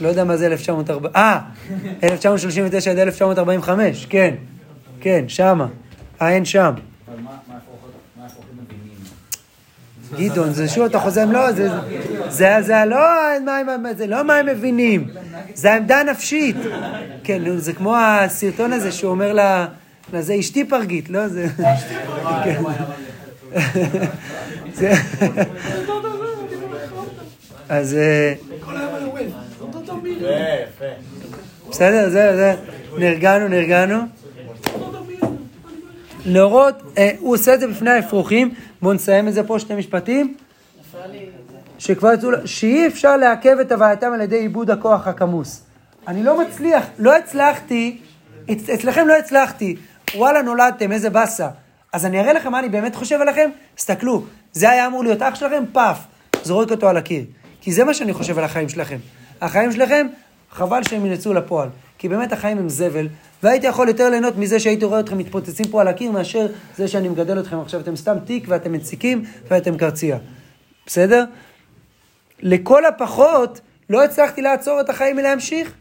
לא יודע מה זה 1940, אה, 1939 עד 1945, כן, כן, שמה, העין שם. גדעון, זה שוב אתה חוזר, לא, זה, זה, זה לא, מה, הם- זה לא מה הם מבינים, זה העמדה הנפשית. כן, זה כמו הסרטון הזה שהוא אומר לה, לזה אשתי פרגית, לא, זה... כן. זה- אז אה. בסדר, זה, זה, נרגענו, נרגענו. להורות, אה, הוא עושה את זה בפני האפרוחים, בואו נסיים את זה פה, שני משפטים. שכבר יצאו, שאי אפשר לעכב את הווייתם על ידי עיבוד הכוח הכמוס. אני לא מצליח, לא הצלחתי, אצ- אצלכם לא הצלחתי, וואלה נולדתם, איזה באסה. אז אני אראה לכם מה אני באמת חושב עליכם, תסתכלו, זה היה אמור להיות אח שלכם, פאף, זורק אותו על הקיר. כי זה מה שאני חושב על החיים שלכם. החיים שלכם, חבל שהם ינצאו לפועל. כי באמת החיים הם זבל, והייתי יכול יותר ליהנות מזה שהייתי רואה אתכם מתפוצצים פה על הקיר, מאשר זה שאני מגדל אתכם עכשיו. אתם סתם תיק ואתם מציקים ואתם קרצייה. בסדר? לכל הפחות, לא הצלחתי לעצור את החיים מלהמשיך.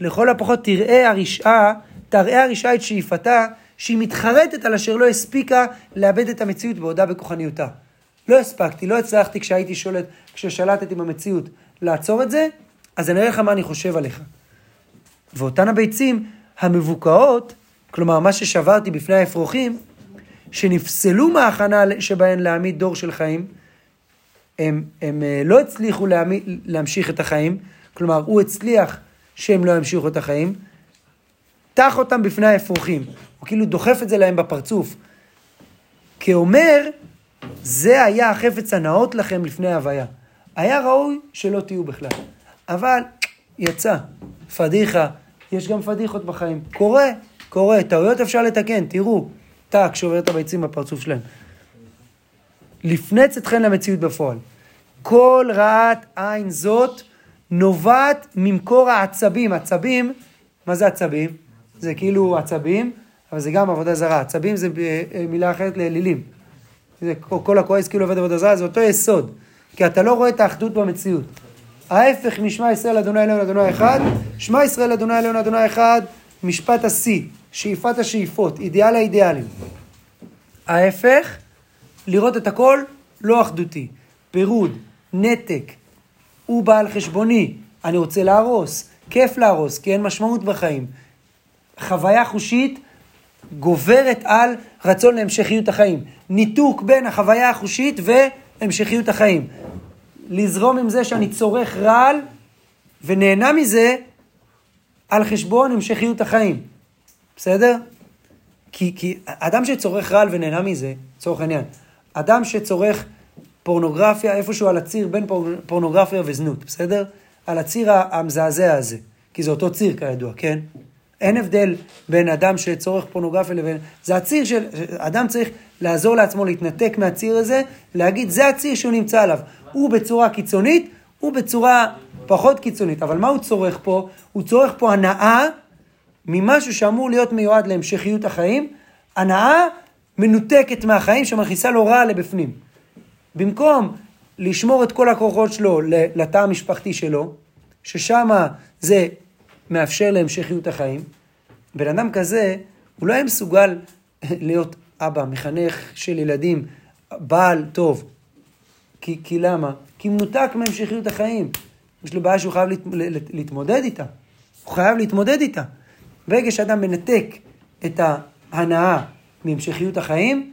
לכל הפחות תראה הרשעה, תראה הרשעה את שאיפתה, שהיא מתחרטת על אשר לא הספיקה לאבד את המציאות בעודה בכוחניותה. לא הספקתי, לא הצלחתי כשהייתי שולט, כששלטתי במציאות, לעצור את זה, אז אני אראה לך מה אני חושב עליך. ואותן הביצים המבוקעות, כלומר מה ששברתי בפני האפרוחים, שנפסלו מההכנה שבהן להעמיד דור של חיים, הם, הם אה, לא הצליחו להעמיד, להמשיך את החיים, כלומר הוא הצליח שהם לא ימשיכו את החיים, טח אותם בפני האפרוחים, הוא כאילו דוחף את זה להם בפרצוף, כאומר, זה היה החפץ הנאות לכם לפני ההוויה. היה ראוי שלא תהיו בכלל. אבל יצא, פדיחה, יש גם פדיחות בחיים. קורה, קורה, טעויות אפשר לתקן, תראו. טאק, שובר את הביצים בפרצוף שלהם. לפני צאתכן למציאות בפועל. כל רעת עין זאת נובעת ממקור העצבים. עצבים, מה זה עצבים? זה כאילו עצבים, אבל זה גם עבודה זרה. עצבים זה אה, מילה אחרת לאלילים. זה כל הכועס כאילו עובד עבודה זרה, זה אותו יסוד. כי אתה לא רואה את האחדות במציאות. ההפך משמע ישראל אדוני עליון אדוני אחד, שמע ישראל אדוני עליון אדוני אחד, משפט השיא, שאיפת השאיפות, אידיאל האידיאלים. ההפך, לראות את הכל לא אחדותי. פירוד, נתק, הוא בא על חשבוני, אני רוצה להרוס, כיף להרוס, כי אין משמעות בחיים. חוויה חושית גוברת על רצון להמשכיות החיים. ניתוק בין החוויה החושית והמשכיות החיים. לזרום עם זה שאני צורך רעל ונהנה מזה על חשבון המשכיות החיים. בסדר? כי, כי אדם שצורך רעל ונהנה מזה, לצורך העניין, אדם שצורך פורנוגרפיה איפשהו על הציר בין פור, פורנוגרפיה וזנות, בסדר? על הציר המזעזע הזה, כי זה אותו ציר כידוע, כן? אין הבדל בין אדם שצורך פורנוגרפיה לבין... זה הציר של... אדם צריך לעזור לעצמו להתנתק מהציר הזה, להגיד, זה הציר שהוא נמצא עליו. הוא בצורה קיצונית, הוא בצורה פחות קיצונית. אבל מה הוא צורך פה? הוא צורך פה הנאה ממשהו שאמור להיות מיועד להמשכיות החיים, הנאה מנותקת מהחיים שמכניסה לו רע לבפנים. במקום לשמור את כל הכוחות שלו לתא המשפחתי שלו, ששם זה מאפשר להמשכיות החיים, בן אדם כזה, הוא לא היה מסוגל להיות אבא, מחנך של ילדים, בעל טוב. כי, כי למה? כי מנותק מהמשכיות החיים. יש לו בעיה שהוא חייב להת, להתמודד איתה. הוא חייב להתמודד איתה. ברגע שאדם מנתק את ההנאה מהמשכיות החיים,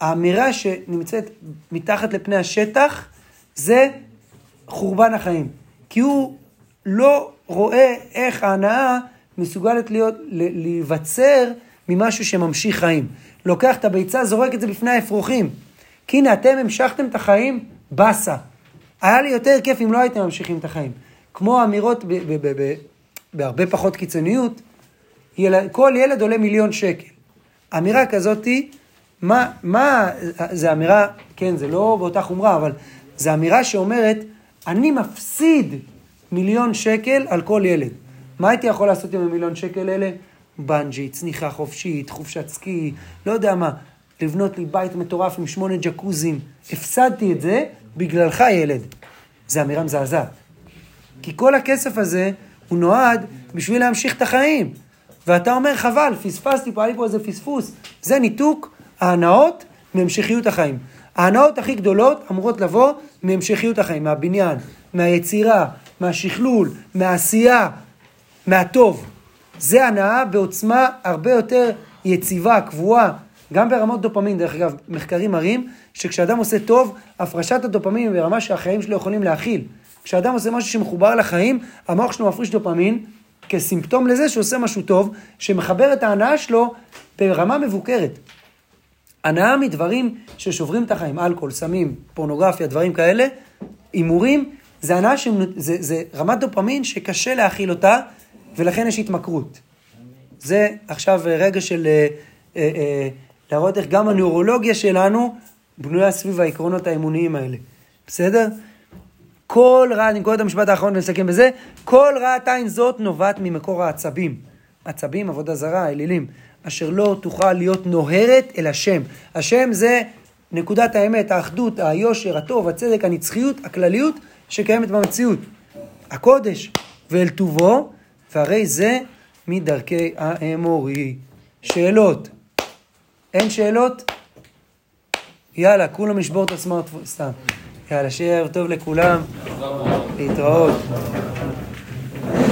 האמירה שנמצאת מתחת לפני השטח זה חורבן החיים. כי הוא לא רואה איך ההנאה מסוגלת להיות, להיווצר ממשהו שממשיך חיים. לוקח את הביצה, זורק את זה בפני האפרוחים. כי הנה, אתם המשכתם את החיים, באסה. היה לי יותר כיף אם לא הייתם ממשיכים את החיים. כמו אמירות בהרבה פחות קיצוניות, יל... כל ילד עולה מיליון שקל. אמירה כזאתי, מה, מה, זה אמירה, כן, זה לא באותה חומרה, אבל זו אמירה שאומרת, אני מפסיד מיליון שקל על כל ילד. מה הייתי יכול לעשות עם המיליון שקל האלה? בנג'י, צניחה חופשית, חופשת סקי, לא יודע מה. לבנות לי בית מטורף עם שמונה ג'קוזים. הפסדתי את זה בגללך, ילד. זו אמירה מזעזעת. כי כל הכסף הזה, הוא נועד בשביל להמשיך את החיים. ואתה אומר, חבל, פספסתי, פה היה לי פה איזה פספוס. זה ניתוק ההנאות מהמשכיות החיים. ההנאות הכי גדולות אמורות לבוא מהמשכיות החיים, מהבניין, מהיצירה, מהשכלול, מהעשייה, מהטוב. זה הנאה בעוצמה הרבה יותר יציבה, קבועה, גם ברמות דופמין, דרך אגב, מחקרים מראים שכשאדם עושה טוב, הפרשת הדופמין היא ברמה שהחיים שלו יכולים להכיל. כשאדם עושה משהו שמחובר לחיים, המוח שלו מפריש דופמין כסימפטום לזה שהוא עושה משהו טוב, שמחבר את ההנאה שלו ברמה מבוקרת. הנאה מדברים ששוברים את החיים, אלכוהול, סמים, פורנוגרפיה, דברים כאלה, הימורים, זה הנאה, ש... זה, זה רמת דופמין שקשה להכיל אותה, ולכן יש התמכרות. זה עכשיו רגע של אה, אה, אה, להראות איך גם הנוירולוגיה שלנו בנויה סביב העקרונות האמוניים האלה. בסדר? כל רע, אני קורא את המשפט האחרון ונסכם בזה, כל רעת עין זאת נובעת ממקור העצבים. עצבים, עבודה זרה, אלילים, אשר לא תוכל להיות נוהרת אל השם. השם זה נקודת האמת, האחדות, היושר, הטוב, הצדק, הנצחיות, הכלליות שקיימת במציאות. הקודש ואל טובו, והרי זה מדרכי האמורי. שאלות? אין שאלות? יאללה, כולם לשבור את הסמארטפון, סתם. יאללה, שיהיה ערב טוב לכולם. להתראות.